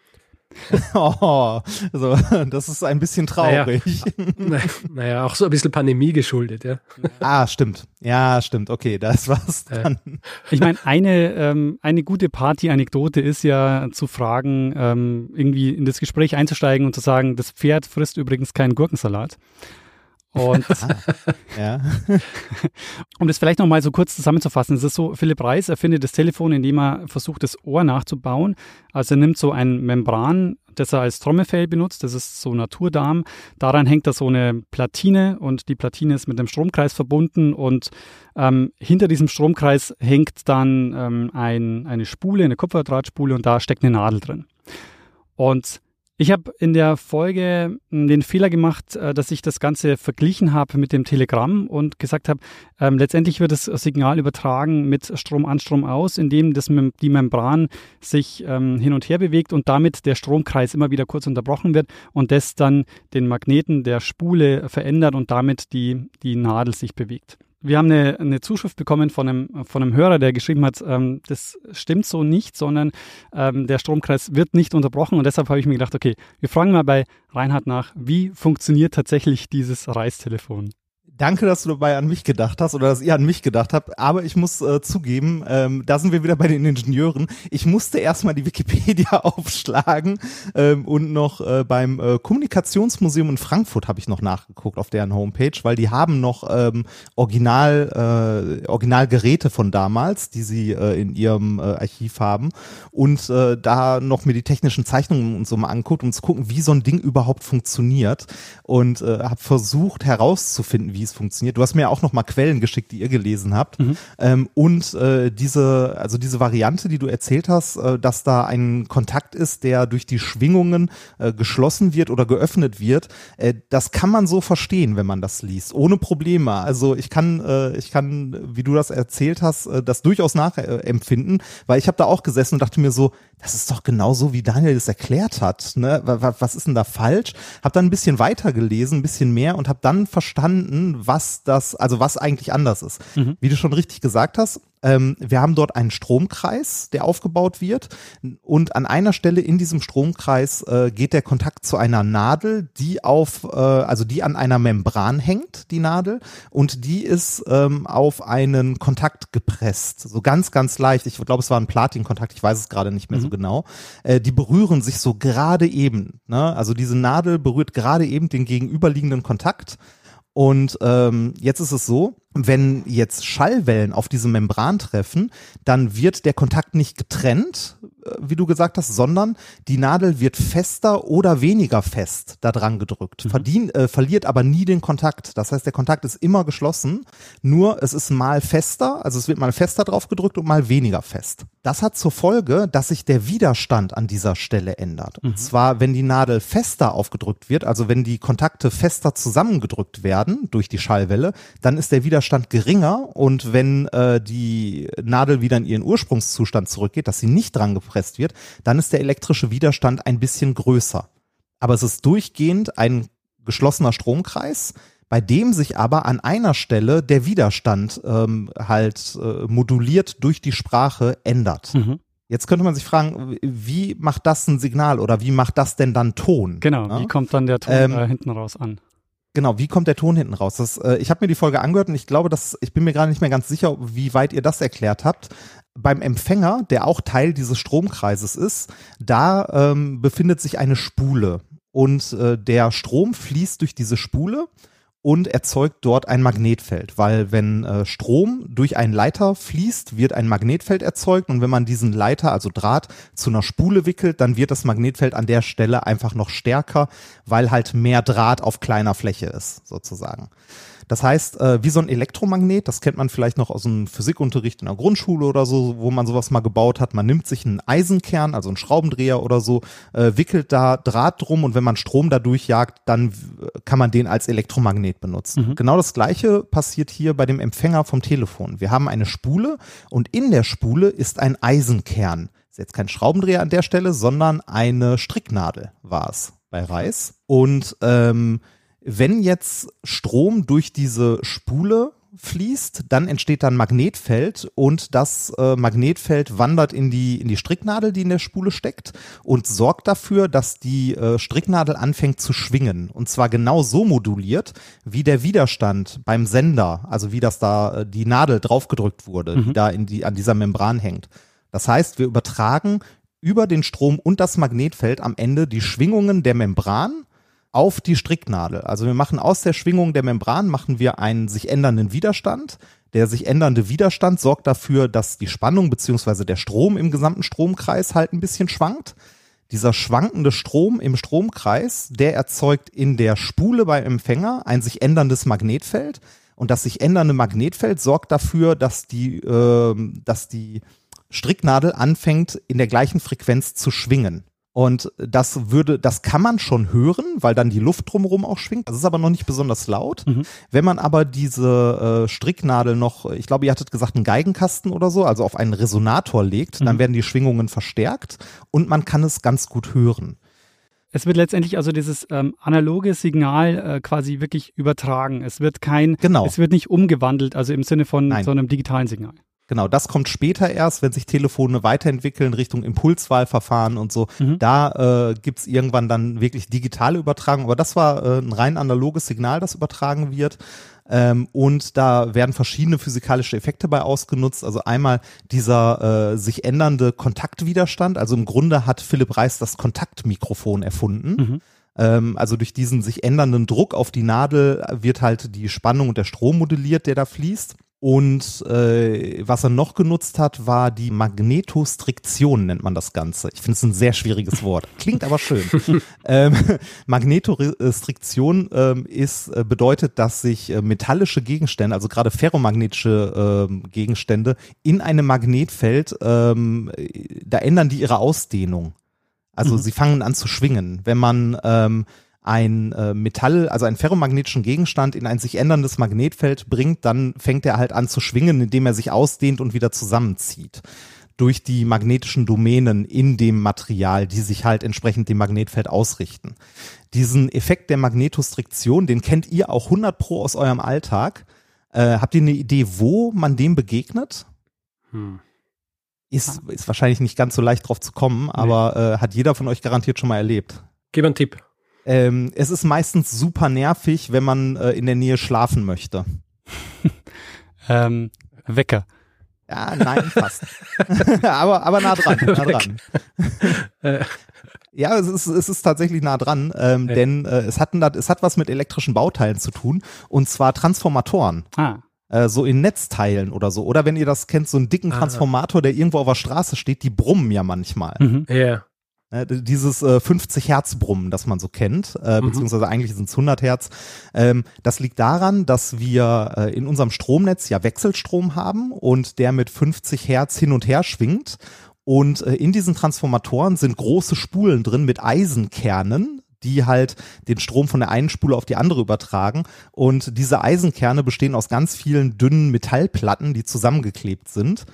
oh, also, das ist ein bisschen traurig. Naja, naja, auch so ein bisschen Pandemie geschuldet, ja. Ah, stimmt. Ja, stimmt. Okay, das war's dann. Ich meine, eine, ähm, eine gute Party-Anekdote ist ja zu fragen, ähm, irgendwie in das Gespräch einzusteigen und zu sagen, das Pferd frisst übrigens keinen Gurkensalat. Und ah, ja. um das vielleicht nochmal so kurz zusammenzufassen, es ist so, Philipp Reis erfindet das Telefon, indem er versucht, das Ohr nachzubauen. Also er nimmt so ein Membran, das er als Trommelfell benutzt. Das ist so Naturdarm. Daran hängt da so eine Platine und die Platine ist mit einem Stromkreis verbunden und ähm, hinter diesem Stromkreis hängt dann ähm, ein, eine Spule, eine Kupferdrahtspule und da steckt eine Nadel drin. Und ich habe in der Folge hm, den Fehler gemacht, äh, dass ich das Ganze verglichen habe mit dem Telegramm und gesagt habe, ähm, letztendlich wird das Signal übertragen mit Strom an, Strom aus, indem das, die Membran sich ähm, hin und her bewegt und damit der Stromkreis immer wieder kurz unterbrochen wird und das dann den Magneten der Spule verändert und damit die, die Nadel sich bewegt wir haben eine, eine Zuschrift bekommen von einem, von einem Hörer, der geschrieben hat, ähm, das stimmt so nicht, sondern ähm, der Stromkreis wird nicht unterbrochen. Und deshalb habe ich mir gedacht, okay, wir fragen mal bei Reinhard nach, wie funktioniert tatsächlich dieses Reistelefon? Danke, dass du dabei an mich gedacht hast oder dass ihr an mich gedacht habt. Aber ich muss äh, zugeben, ähm, da sind wir wieder bei den Ingenieuren. Ich musste erstmal die Wikipedia aufschlagen ähm, und noch äh, beim äh, Kommunikationsmuseum in Frankfurt habe ich noch nachgeguckt auf deren Homepage, weil die haben noch ähm, Original, äh, Originalgeräte von damals, die sie äh, in ihrem äh, Archiv haben und äh, da noch mir die technischen Zeichnungen und so mal anguckt, um zu gucken, wie so ein Ding überhaupt funktioniert und äh, habe versucht herauszufinden, wie es funktioniert. Du hast mir ja auch noch mal Quellen geschickt, die ihr gelesen habt. Mhm. Ähm, und äh, diese, also diese Variante, die du erzählt hast, äh, dass da ein Kontakt ist, der durch die Schwingungen äh, geschlossen wird oder geöffnet wird, äh, das kann man so verstehen, wenn man das liest, ohne Probleme. Also ich kann, äh, ich kann, wie du das erzählt hast, äh, das durchaus nachempfinden, weil ich habe da auch gesessen und dachte mir so, das ist doch genau so, wie Daniel das erklärt hat. Ne? Was ist denn da falsch? Hab dann ein bisschen weiter gelesen, ein bisschen mehr und habe dann verstanden, was das, also was eigentlich anders ist. Mhm. Wie du schon richtig gesagt hast, ähm, wir haben dort einen Stromkreis, der aufgebaut wird und an einer Stelle in diesem Stromkreis äh, geht der Kontakt zu einer Nadel, die auf, äh, also die an einer Membran hängt, die Nadel, und die ist ähm, auf einen Kontakt gepresst, so ganz, ganz leicht. Ich glaube, es war ein Platin-Kontakt, ich weiß es gerade nicht mehr mhm. so genau. Äh, die berühren sich so gerade eben. Ne? Also diese Nadel berührt gerade eben den gegenüberliegenden Kontakt. Und ähm, jetzt ist es so, wenn jetzt Schallwellen auf diese Membran treffen, dann wird der Kontakt nicht getrennt, äh, wie du gesagt hast, sondern die Nadel wird fester oder weniger fest da dran gedrückt, mhm. verdien, äh, verliert aber nie den Kontakt. Das heißt, der Kontakt ist immer geschlossen, nur es ist mal fester, also es wird mal fester drauf gedrückt und mal weniger fest. Das hat zur Folge, dass sich der Widerstand an dieser Stelle ändert. Mhm. Und zwar, wenn die Nadel fester aufgedrückt wird, also wenn die Kontakte fester zusammengedrückt werden durch die Schallwelle, dann ist der Widerstand Widerstand geringer und wenn äh, die Nadel wieder in ihren Ursprungszustand zurückgeht, dass sie nicht dran gepresst wird, dann ist der elektrische Widerstand ein bisschen größer. Aber es ist durchgehend ein geschlossener Stromkreis, bei dem sich aber an einer Stelle der Widerstand ähm, halt äh, moduliert durch die Sprache ändert. Mhm. Jetzt könnte man sich fragen, wie macht das ein Signal oder wie macht das denn dann Ton? Genau, ja? wie kommt dann der Ton ähm, äh, hinten raus an? Genau, wie kommt der Ton hinten raus? Das, äh, ich habe mir die Folge angehört und ich glaube, dass ich bin mir gerade nicht mehr ganz sicher, wie weit ihr das erklärt habt. Beim Empfänger, der auch Teil dieses Stromkreises ist, da ähm, befindet sich eine Spule und äh, der Strom fließt durch diese Spule und erzeugt dort ein Magnetfeld, weil wenn äh, Strom durch einen Leiter fließt, wird ein Magnetfeld erzeugt und wenn man diesen Leiter, also Draht, zu einer Spule wickelt, dann wird das Magnetfeld an der Stelle einfach noch stärker, weil halt mehr Draht auf kleiner Fläche ist, sozusagen. Das heißt, äh, wie so ein Elektromagnet, das kennt man vielleicht noch aus dem Physikunterricht in der Grundschule oder so, wo man sowas mal gebaut hat. Man nimmt sich einen Eisenkern, also einen Schraubendreher oder so, äh, wickelt da Draht drum und wenn man Strom da durchjagt, dann kann man den als Elektromagnet benutzen. Mhm. Genau das gleiche passiert hier bei dem Empfänger vom Telefon. Wir haben eine Spule und in der Spule ist ein Eisenkern. Ist jetzt kein Schraubendreher an der Stelle, sondern eine Stricknadel war es bei Reis. Und ähm, wenn jetzt Strom durch diese Spule fließt, dann entsteht dann Magnetfeld und das äh, Magnetfeld wandert in die, in die Stricknadel, die in der Spule steckt und sorgt dafür, dass die äh, Stricknadel anfängt zu schwingen und zwar genau so moduliert, wie der Widerstand beim Sender, also wie das da äh, die Nadel draufgedrückt wurde, mhm. die da in die, an dieser Membran hängt. Das heißt, wir übertragen über den Strom und das Magnetfeld am Ende die Schwingungen der Membran auf die Stricknadel. Also wir machen aus der Schwingung der Membran machen wir einen sich ändernden Widerstand. Der sich ändernde Widerstand sorgt dafür, dass die Spannung beziehungsweise der Strom im gesamten Stromkreis halt ein bisschen schwankt. Dieser schwankende Strom im Stromkreis, der erzeugt in der Spule beim Empfänger ein sich änderndes Magnetfeld. Und das sich ändernde Magnetfeld sorgt dafür, dass die, äh, dass die Stricknadel anfängt, in der gleichen Frequenz zu schwingen. Und das würde, das kann man schon hören, weil dann die Luft drumherum auch schwingt. Das ist aber noch nicht besonders laut. Mhm. Wenn man aber diese äh, Stricknadel noch, ich glaube, ihr hattet gesagt, einen Geigenkasten oder so, also auf einen Resonator legt, mhm. dann werden die Schwingungen verstärkt und man kann es ganz gut hören. Es wird letztendlich also dieses ähm, analoge Signal äh, quasi wirklich übertragen. Es wird kein, genau. es wird nicht umgewandelt, also im Sinne von Nein. so einem digitalen Signal. Genau, das kommt später erst, wenn sich Telefone weiterentwickeln Richtung Impulswahlverfahren und so. Mhm. Da äh, gibt irgendwann dann wirklich digitale Übertragung. Aber das war äh, ein rein analoges Signal, das übertragen wird. Ähm, und da werden verschiedene physikalische Effekte bei ausgenutzt. Also einmal dieser äh, sich ändernde Kontaktwiderstand. Also im Grunde hat Philipp Reis das Kontaktmikrofon erfunden. Mhm ähm, also durch diesen sich ändernden Druck auf die Nadel wird halt die Spannung und der Strom modelliert, der da fließt. Und äh, was er noch genutzt hat, war die Magnetostriktion, nennt man das Ganze. Ich finde es ein sehr schwieriges Wort. Klingt aber schön. ähm, Magnetostriktion ähm, ist, äh, bedeutet, dass sich äh, metallische Gegenstände, also gerade ferromagnetische äh, Gegenstände, in einem Magnetfeld, ähm, da ändern die ihre Ausdehnung. Also mhm. sie fangen an zu schwingen. Wenn man ähm, ein äh, Metall, also einen ferromagnetischen Gegenstand in ein sich änderndes Magnetfeld bringt, dann fängt er halt an zu schwingen, indem er sich ausdehnt und wieder zusammenzieht. Durch die magnetischen Domänen in dem Material, die sich halt entsprechend dem Magnetfeld ausrichten. Diesen Effekt der Magnetostriktion, den kennt ihr auch 100 pro aus eurem Alltag. Äh, habt ihr eine Idee, wo man dem begegnet? Hm. Ist, ist wahrscheinlich nicht ganz so leicht drauf zu kommen, aber nee. äh, hat jeder von euch garantiert schon mal erlebt. Gib einen Tipp. Ähm, es ist meistens super nervig, wenn man äh, in der Nähe schlafen möchte. ähm, Wecker. Ja, nein, fast. aber, aber nah dran, nah dran. Ja, es ist, es ist tatsächlich nah dran, ähm, ja. denn äh, es, hat, es hat was mit elektrischen Bauteilen zu tun und zwar Transformatoren. Ah. Äh, so in Netzteilen oder so. Oder wenn ihr das kennt, so einen dicken ah. Transformator, der irgendwo auf der Straße steht, die brummen ja manchmal. Mhm. Ja. Äh, dieses äh, 50 Hertz Brummen, das man so kennt, äh, mhm. beziehungsweise eigentlich sind es 100 Hertz. Ähm, das liegt daran, dass wir äh, in unserem Stromnetz ja Wechselstrom haben und der mit 50 Hertz hin und her schwingt. Und äh, in diesen Transformatoren sind große Spulen drin mit Eisenkernen, die halt den Strom von der einen Spule auf die andere übertragen. Und diese Eisenkerne bestehen aus ganz vielen dünnen Metallplatten, die zusammengeklebt sind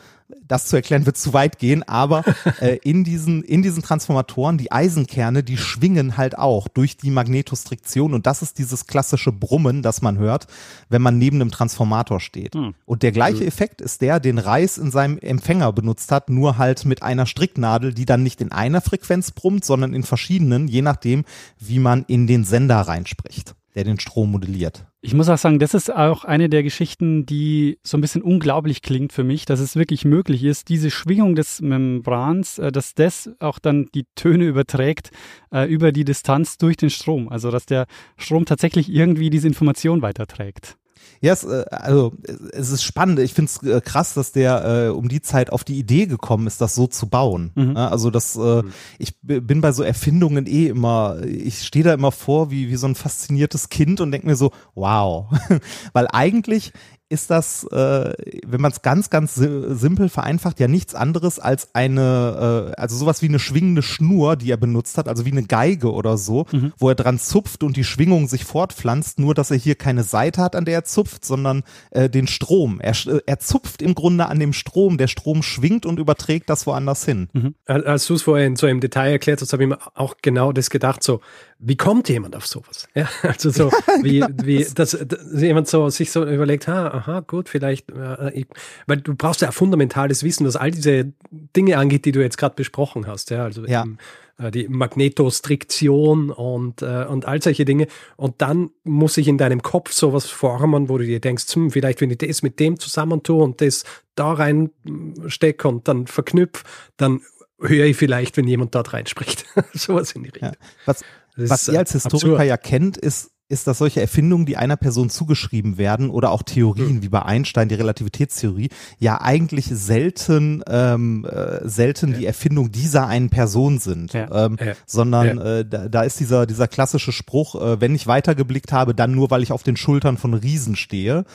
das zu erklären wird zu weit gehen, aber äh, in diesen in diesen Transformatoren die Eisenkerne, die schwingen halt auch durch die Magnetostriktion und das ist dieses klassische Brummen, das man hört, wenn man neben einem Transformator steht. Hm. Und der gleiche hm. Effekt ist der, den Reis in seinem Empfänger benutzt hat, nur halt mit einer Stricknadel, die dann nicht in einer Frequenz brummt, sondern in verschiedenen, je nachdem, wie man in den Sender reinspricht der den Strom modelliert. Ich muss auch sagen, das ist auch eine der Geschichten, die so ein bisschen unglaublich klingt für mich, dass es wirklich möglich ist, diese Schwingung des Membrans, äh, dass das auch dann die Töne überträgt äh, über die Distanz durch den Strom. Also dass der Strom tatsächlich irgendwie diese Information weiterträgt. Ja, es, äh, also es ist spannend. Ich finde es äh, krass, dass der äh, um die Zeit auf die Idee gekommen ist, das so zu bauen. Mhm. Also das, äh, mhm. ich bin bei so Erfindungen eh immer, ich stehe da immer vor wie, wie so ein fasziniertes Kind und denke mir so, wow. Weil eigentlich ist das, äh, wenn man es ganz, ganz simpel vereinfacht, ja nichts anderes als eine, äh, also sowas wie eine schwingende Schnur, die er benutzt hat, also wie eine Geige oder so, mhm. wo er dran zupft und die Schwingung sich fortpflanzt, nur dass er hier keine Seite hat, an der er zupft, sondern äh, den Strom. Er, er zupft im Grunde an dem Strom, der Strom schwingt und überträgt das woanders hin. Mhm. Als du es vorhin so im Detail erklärt hast, habe ich mir auch genau das gedacht, so, wie kommt jemand auf sowas? Ja, also so, wie, genau. wie, dass, dass jemand so sich so überlegt, ha, aha, gut, vielleicht, äh, ich, weil du brauchst ja fundamentales Wissen, was all diese Dinge angeht, die du jetzt gerade besprochen hast, ja, also ja. Eben, äh, die Magnetostriktion und, äh, und all solche Dinge. Und dann muss sich in deinem Kopf sowas formen, wo du dir denkst, hm, vielleicht wenn ich das mit dem zusammentue und das da rein stecke und dann verknüpfe, dann höre ich vielleicht, wenn jemand dort reinspricht. sowas in die Richtung. Ja. Was, was ihr als Historiker absurd. ja kennt, ist ist, dass solche Erfindungen, die einer Person zugeschrieben werden oder auch Theorien mhm. wie bei Einstein, die Relativitätstheorie, ja eigentlich selten, ähm, äh, selten ja. die Erfindung dieser einen Person sind, ja. Ähm, ja. sondern Äh, da, da, ist dieser, dieser klassische Spruch, äh, wenn ich weitergeblickt habe, dann nur, weil ich auf den Schultern von Riesen stehe.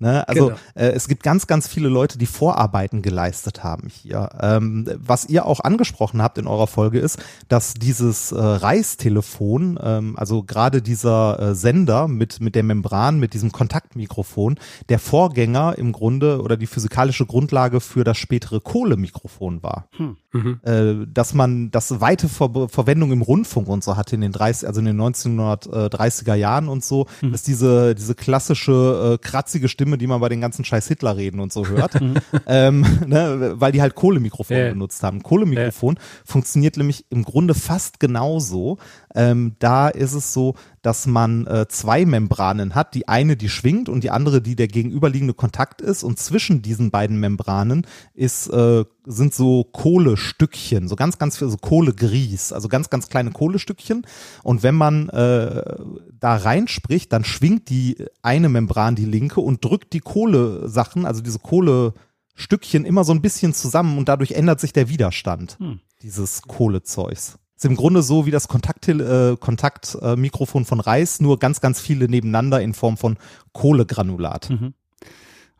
Ne? Also genau. äh, es gibt ganz, ganz viele Leute, die Vorarbeiten geleistet haben hier. Ähm, was ihr auch angesprochen habt in eurer Folge ist, dass dieses äh, Reistelefon, ähm, also gerade dieser äh, Sender mit, mit der Membran, mit diesem Kontaktmikrofon, der Vorgänger im Grunde oder die physikalische Grundlage für das spätere Kohlemikrofon war. Hm. Mhm. Äh, dass man das weite Ver Verwendung im Rundfunk und so hatte in den 30, also in den 1930er Jahren und so, mhm. dass diese, diese klassische äh, kratzige Stimme Stimme, die man bei den ganzen scheiß Hitler reden und so hört, mhm. ähm, ne, weil die halt Kohlemikrofon yeah. benutzt haben. Kohlemikrofon yeah. funktioniert nämlich im Grunde fast genauso. Ähm, da ist es so, dass man äh, zwei Membranen hat, die eine, die schwingt und die andere, die der gegenüberliegende Kontakt ist und zwischen diesen beiden Membranen ist, äh, sind so Kohlestückchen, so ganz, ganz viel, so Kohlegrieß, also ganz, ganz kleine Kohlestückchen und wenn man äh, da reinspricht, dann schwingt die eine Membran, die linke und drückt die Kohlesachen, also diese Kohlestückchen immer so ein bisschen zusammen und dadurch ändert sich der Widerstand hm. dieses Kohlezeugs. Ist im Grunde so wie das Kontaktmikrofon äh, Kontakt, äh, von Reis, nur ganz, ganz viele nebeneinander in Form von Kohlegranulat. Mhm.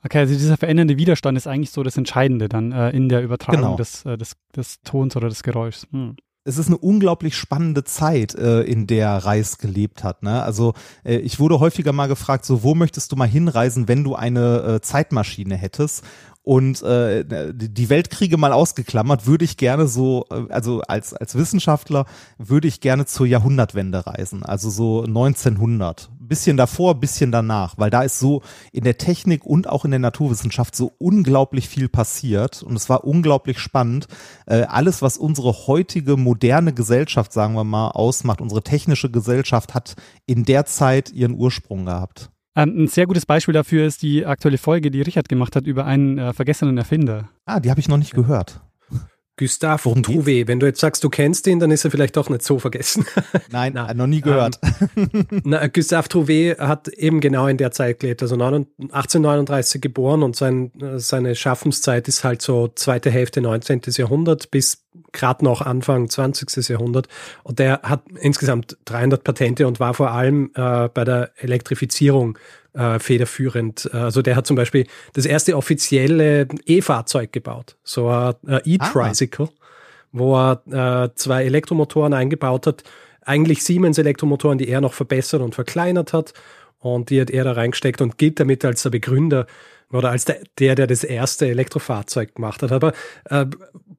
Okay, also dieser verändernde Widerstand ist eigentlich so das Entscheidende dann äh, in der Übertragung genau. des, äh, des, des Tons oder des Geräuschs. Hm es ist eine unglaublich spannende Zeit, äh, in der Reis gelebt hat. Ne? Also äh, ich wurde häufiger mal gefragt, so wo möchtest du mal hinreisen, wenn du eine äh, Zeitmaschine hättest? Und äh, die Weltkriege mal ausgeklammert, würde ich gerne so, äh, also als, als Wissenschaftler würde ich gerne zur Jahrhundertwende reisen, also so 1900. Bisschen davor, bisschen danach, weil da ist so in der Technik und auch in der Naturwissenschaft so unglaublich viel passiert und es war unglaublich spannend. Äh, alles, was unsere heutige moderne Gesellschaft, sagen wir mal, ausmacht, unsere technische Gesellschaft hat in der Zeit ihren Ursprung gehabt. Ähm, ein sehr gutes Beispiel dafür ist die aktuelle Folge, die Richard gemacht hat über einen äh, vergessenen Erfinder. Ah, die habe ich noch nicht gehört. Gustave Trouvé. Wenn du jetzt sagst, du kennst ihn, dann ist er vielleicht doch nicht so vergessen. Nein, Nein. noch nie gehört. Ähm, na, Gustave Trouvé hat eben genau in der Zeit gelebt, also 1839 geboren und sein, seine Schaffenszeit ist halt so zweite Hälfte 19. Jahrhundert bis gerade noch Anfang 20. Jahrhundert. Und der hat insgesamt 300 Patente und war vor allem äh, bei der Elektrifizierung äh, federführend. Also der hat zum Beispiel das erste offizielle E-Fahrzeug gebaut, so ein E-Tricycle, ah. wo er äh, zwei Elektromotoren eingebaut hat, eigentlich Siemens Elektromotoren, die er noch verbessert und verkleinert hat und die hat er da reingesteckt und gilt damit als der Begründer oder als der, der, der das erste Elektrofahrzeug gemacht hat. Aber äh,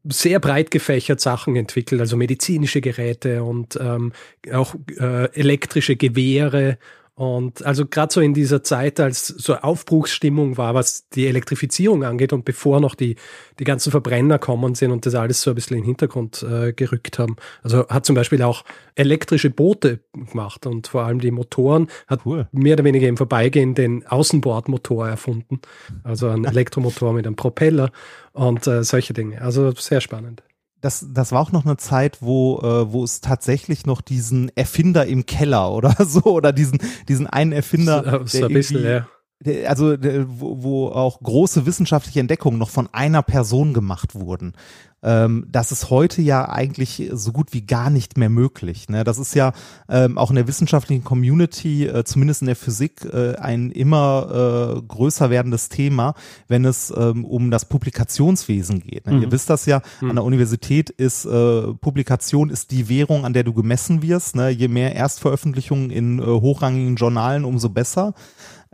sehr breit gefächert Sachen entwickelt, also medizinische Geräte und ähm, auch äh, elektrische Gewehre und also gerade so in dieser Zeit, als so Aufbruchsstimmung war, was die Elektrifizierung angeht und bevor noch die, die ganzen Verbrenner kommen sind und das alles so ein bisschen in den Hintergrund äh, gerückt haben. Also hat zum Beispiel auch elektrische Boote gemacht und vor allem die Motoren hat cool. mehr oder weniger im Vorbeigehen den Außenbordmotor erfunden. Also ein Elektromotor mit einem Propeller und äh, solche Dinge. Also sehr spannend das, das war auch noch eine Zeit, wo, äh, wo es tatsächlich noch diesen Erfinder im Keller oder so, oder diesen, diesen einen Erfinder. So, so ein bisschen, ja also wo, wo auch große wissenschaftliche Entdeckungen noch von einer Person gemacht wurden. Ähm, das ist heute ja eigentlich so gut wie gar nicht mehr möglich. Ne? Das ist ja ähm, auch in der wissenschaftlichen Community, äh, zumindest in der Physik, äh, ein immer äh, größer werdendes Thema, wenn es ähm, um das Publikationswesen geht. Ne? Mhm. Ihr wisst das ja, mhm. an der Universität ist Publikation ist die Währung, an der du gemessen wirst. Ne? Je mehr Erstveröffentlichungen in hochrangigen Journalen, umso besser.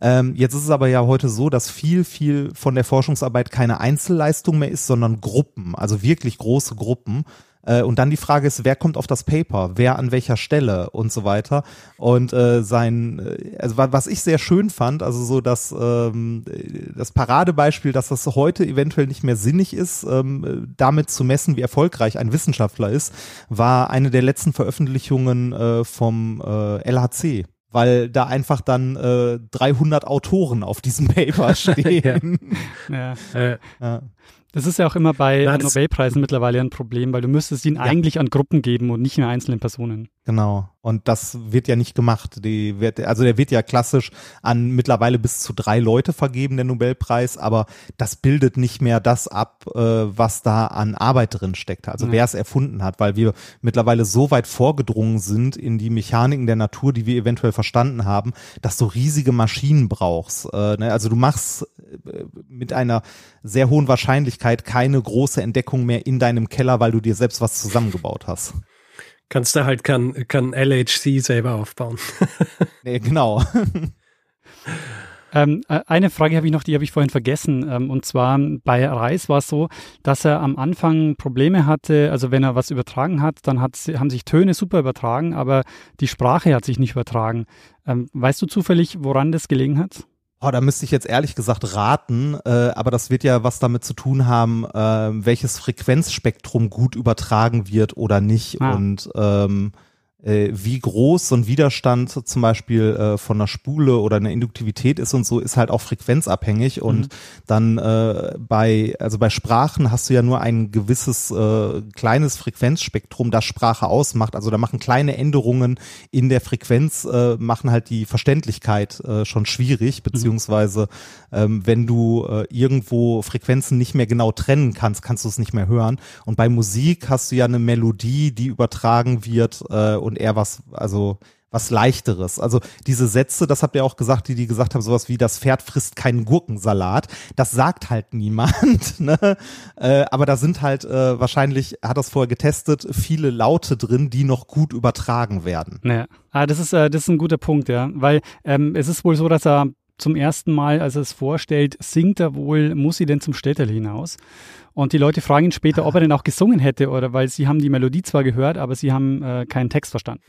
Ähm, jetzt ist es aber ja heute so, dass viel, viel von der Forschungsarbeit keine Einzelleistung mehr ist, sondern Gruppen, also wirklich große Gruppen. Äh, und dann die Frage ist, wer kommt auf das Paper, wer an welcher Stelle und so weiter. Und äh, sein, äh, also was ich sehr schön fand, also so dass ähm, das Paradebeispiel, dass das heute eventuell nicht mehr sinnig ist, ähm, damit zu messen, wie erfolgreich ein Wissenschaftler ist, war eine der letzten Veröffentlichungen äh, vom äh, LHC weil da einfach dann äh, 300 Autoren auf diesem Paper stehen. ja. ja. ja. Das ist ja auch immer bei Na, Nobelpreisen mittlerweile ein Problem, weil du müsstest ihn ja. eigentlich an Gruppen geben und nicht mehr einzelnen Personen. Genau. Und das wird ja nicht gemacht. Die wird, also der wird ja klassisch an mittlerweile bis zu drei Leute vergeben, der Nobelpreis, aber das bildet nicht mehr das ab, äh, was da an Arbeit drin steckt. Also ja. wer es erfunden hat, weil wir mittlerweile so weit vorgedrungen sind in die Mechaniken der Natur, die wir eventuell verstanden haben, dass du riesige Maschinen brauchst. Äh, ne? Also du machst äh, mit einer sehr hohen Wahrscheinlichkeit keine große Entdeckung mehr in deinem Keller, weil du dir selbst was zusammengebaut hast kannst du halt kein, kein LHC selber aufbauen. nee, genau. Ähm, äh, eine Frage habe ich noch, die habe ich vorhin vergessen. Ähm, und zwar bei Reis war es so, dass er am Anfang Probleme hatte. Also wenn er was übertragen hat, dann hat, haben sich Töne super übertragen, aber die Sprache hat sich nicht übertragen. Ähm, weißt du zufällig, woran das gelegen hat? Oh, da müsste ich jetzt ehrlich gesagt raten, äh, aber das wird ja was damit zu tun haben, äh, welches Frequenzspektrum gut übertragen wird oder nicht. Ah. Und ähm, äh, wie groß so ein Widerstand zum Beispiel äh, von einer Spule oder einer Induktivität ist und so, ist halt auch frequenzabhängig. Und mhm. dann äh, bei, also bei Sprachen hast du ja nur ein gewisses äh, kleines Frequenzspektrum, das Sprache ausmacht. Also da machen kleine Änderungen in der Frequenz, äh, machen halt die Verständlichkeit äh, schon schwierig, mhm. beziehungsweise ähm, wenn du äh, irgendwo Frequenzen nicht mehr genau trennen kannst, kannst du es nicht mehr hören. Und bei Musik hast du ja eine Melodie, die übertragen wird äh, und eher was, also was leichteres. Also diese Sätze, das habt ihr auch gesagt, die die gesagt haben, sowas wie das Pferd frisst keinen Gurkensalat. Das sagt halt niemand. Ne? Äh, aber da sind halt äh, wahrscheinlich, hat das vorher getestet, viele Laute drin, die noch gut übertragen werden. Ja, ah, das ist äh, das ist ein guter Punkt, ja, weil ähm, es ist wohl so, dass er zum ersten Mal, als er es vorstellt, singt er wohl, muss sie denn zum Städtel hinaus? Und die Leute fragen ihn später, ob er denn auch gesungen hätte oder weil sie haben die Melodie zwar gehört, aber sie haben äh, keinen Text verstanden.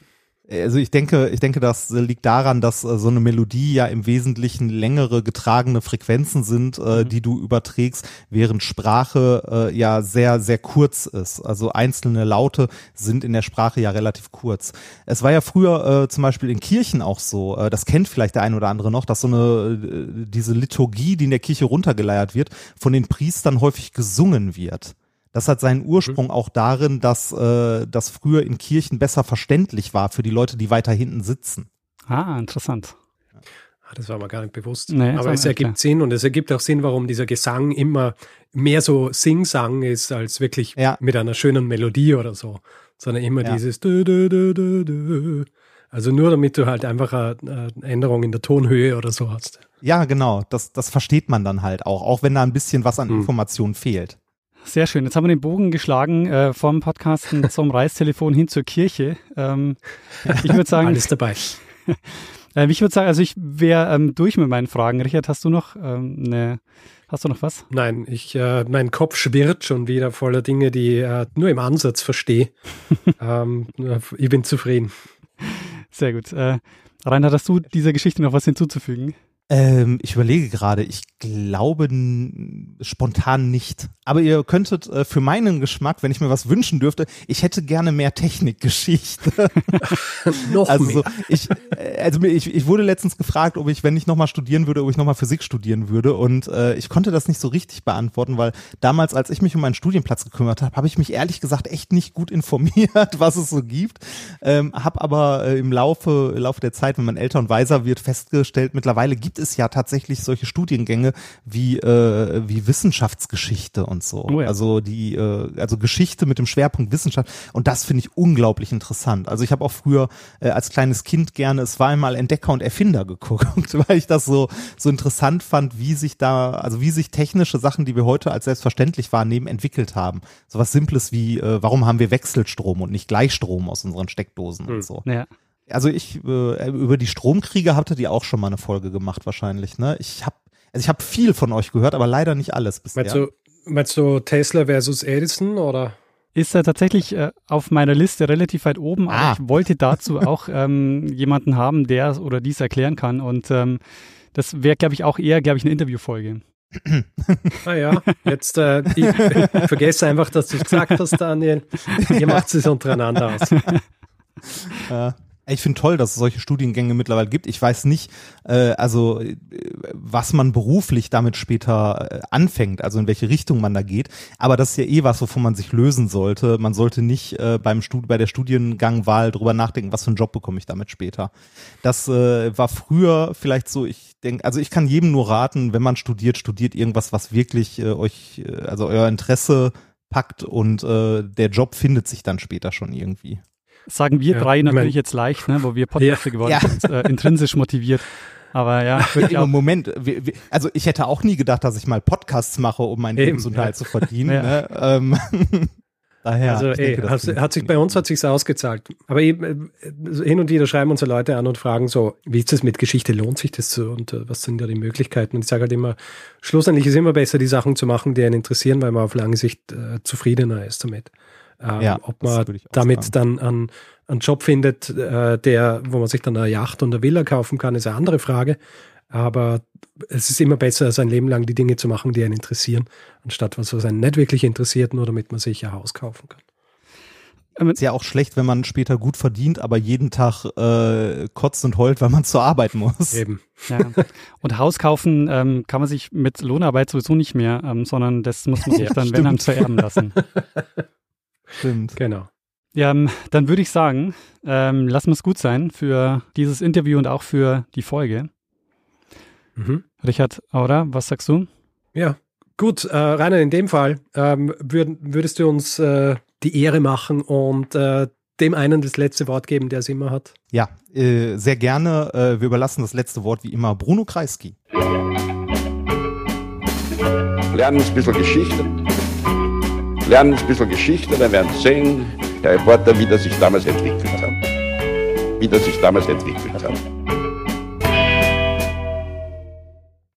Also ich denke, ich denke, das liegt daran, dass äh, so eine Melodie ja im Wesentlichen längere getragene Frequenzen sind, äh, mhm. die du überträgst, während Sprache äh, ja sehr, sehr kurz ist. Also einzelne Laute sind in der Sprache ja relativ kurz. Es war ja früher äh, zum Beispiel in Kirchen auch so, äh, das kennt vielleicht der ein oder andere noch, dass so eine, äh, diese Liturgie, die in der Kirche runtergeleiert wird, von den Priestern häufig gesungen wird. Das hat seinen Ursprung mhm. auch darin, dass äh, das früher in Kirchen besser verständlich war für die Leute, die weiter hinten sitzen. Ah, interessant. Ah, das war mir gar nicht bewusst. Nee, Aber es ergibt klar. Sinn und es ergibt auch Sinn, warum dieser Gesang immer mehr so Sing-Sang ist, als wirklich ja. mit einer schönen Melodie oder so. Sondern immer ja. dieses dö, dö, dö, dö, dö. Also nur damit du halt einfach eine Änderung in der Tonhöhe oder so hast. Ja, genau. Das, das versteht man dann halt auch, auch wenn da ein bisschen was an hm. Informationen fehlt. Sehr schön. Jetzt haben wir den Bogen geschlagen äh, vom Podcasten zum Reistelefon hin zur Kirche. Ähm, ich würde sagen. Alles dabei. äh, ich würde sagen, also ich wäre ähm, durch mit meinen Fragen. Richard, hast du noch ähm, eine, hast du noch was? Nein, ich, äh, mein Kopf schwirrt schon wieder voller Dinge, die ich äh, nur im Ansatz verstehe. ähm, ich bin zufrieden. Sehr gut. Äh, Reinhard, hast du dieser Geschichte noch was hinzuzufügen? Ähm, ich überlege gerade, ich glaube spontan nicht. Aber ihr könntet äh, für meinen Geschmack, wenn ich mir was wünschen dürfte, ich hätte gerne mehr Technikgeschichte. Noch also mehr. ich, äh, also ich, ich wurde letztens gefragt, ob ich, wenn ich nochmal studieren würde, ob ich nochmal Physik studieren würde. Und äh, ich konnte das nicht so richtig beantworten, weil damals, als ich mich um meinen Studienplatz gekümmert habe, habe ich mich ehrlich gesagt echt nicht gut informiert, was es so gibt. Ähm, habe aber äh, im Laufe, Laufe der Zeit, wenn man älter und weiser wird, festgestellt, mittlerweile gibt gibt es ja tatsächlich solche Studiengänge wie, äh, wie Wissenschaftsgeschichte und so. Oh ja. Also die, äh, also Geschichte mit dem Schwerpunkt Wissenschaft. Und das finde ich unglaublich interessant. Also ich habe auch früher äh, als kleines Kind gerne es war einmal Entdecker und Erfinder geguckt, weil ich das so, so interessant fand, wie sich da, also wie sich technische Sachen, die wir heute als selbstverständlich wahrnehmen, entwickelt haben. So was Simples wie, äh, warum haben wir Wechselstrom und nicht Gleichstrom aus unseren Steckdosen mhm. und hm. so. Ja. Also ich äh, über die Stromkriege hattet ihr auch schon mal eine Folge gemacht wahrscheinlich, ne? Ich habe also ich habe viel von euch gehört, aber leider nicht alles bisher. Meinst du, meinst du Tesla versus Edison oder? Ist er tatsächlich äh, auf meiner Liste relativ weit oben, aber ah. ich wollte dazu auch ähm, jemanden haben, der oder dies erklären kann. Und ähm, das wäre, glaube ich, auch eher, glaube ich, eine Interviewfolge. ah ja, jetzt äh, ich, vergesse einfach, dass du es gesagt hast, Daniel. Ihr macht es untereinander aus. Ja. Ich finde toll, dass es solche Studiengänge mittlerweile gibt. Ich weiß nicht, äh, also äh, was man beruflich damit später äh, anfängt, also in welche Richtung man da geht. Aber das ist ja eh was, wovon man sich lösen sollte. Man sollte nicht äh, beim Stud bei der Studiengangwahl drüber nachdenken, was für einen Job bekomme ich damit später. Das äh, war früher vielleicht so. Ich denke, also ich kann jedem nur raten, wenn man studiert, studiert irgendwas, was wirklich äh, euch, äh, also euer Interesse packt und äh, der Job findet sich dann später schon irgendwie. Sagen wir ja, drei natürlich mein, jetzt leicht, ne, wo wir Podcaster ja, geworden ja. sind, äh, intrinsisch motiviert. Aber ja, wirklich auch. Moment, also ich hätte auch nie gedacht, dass ich mal Podcasts mache, um meinen Eben, Lebensunterhalt ja. zu verdienen. Ja. Ne? Ähm, daher. Also ey, denke, hat, hat sich bei uns hat sich's ausgezahlt. Aber eben, äh, hin und wieder schreiben unsere Leute an und fragen so, wie ist das mit Geschichte? Lohnt sich das so? Und uh, was sind da die Möglichkeiten? Und ich sage halt immer, schlussendlich ist immer besser, die Sachen zu machen, die einen interessieren, weil man auf lange Sicht uh, zufriedener ist damit. Ähm, ja, ob man damit sagen. dann an einen Job findet, äh, der, wo man sich dann eine Yacht und eine Villa kaufen kann, ist eine andere Frage. Aber es ist immer besser, sein Leben lang die Dinge zu machen, die einen interessieren, anstatt was, was einen nicht wirklich interessiert, nur damit man sich ein Haus kaufen kann. Ähm, ist ja auch schlecht, wenn man später gut verdient, aber jeden Tag äh, kotzt und heult, weil man zur Arbeit muss. Eben. Ja. Und Haus kaufen ähm, kann man sich mit Lohnarbeit sowieso nicht mehr, ähm, sondern das muss man sich ja, dann, stimmt. wenn dann, zu erben lassen. Stimmt. Genau. Ja, ähm, dann würde ich sagen, ähm, lassen wir es gut sein für dieses Interview und auch für die Folge. Mhm. Richard Aura, was sagst du? Ja, gut, äh, Rainer, in dem Fall ähm, würd, würdest du uns äh, die Ehre machen und äh, dem einen das letzte Wort geben, der es immer hat? Ja, äh, sehr gerne. Äh, wir überlassen das letzte Wort wie immer Bruno Kreisky. Lernen ein bisschen Geschichte. Lernen ein bisschen Geschichte, dann werden Sie sehen, der Reporter, wie das sich damals entwickelt hat. Wie das sich damals entwickelt hat.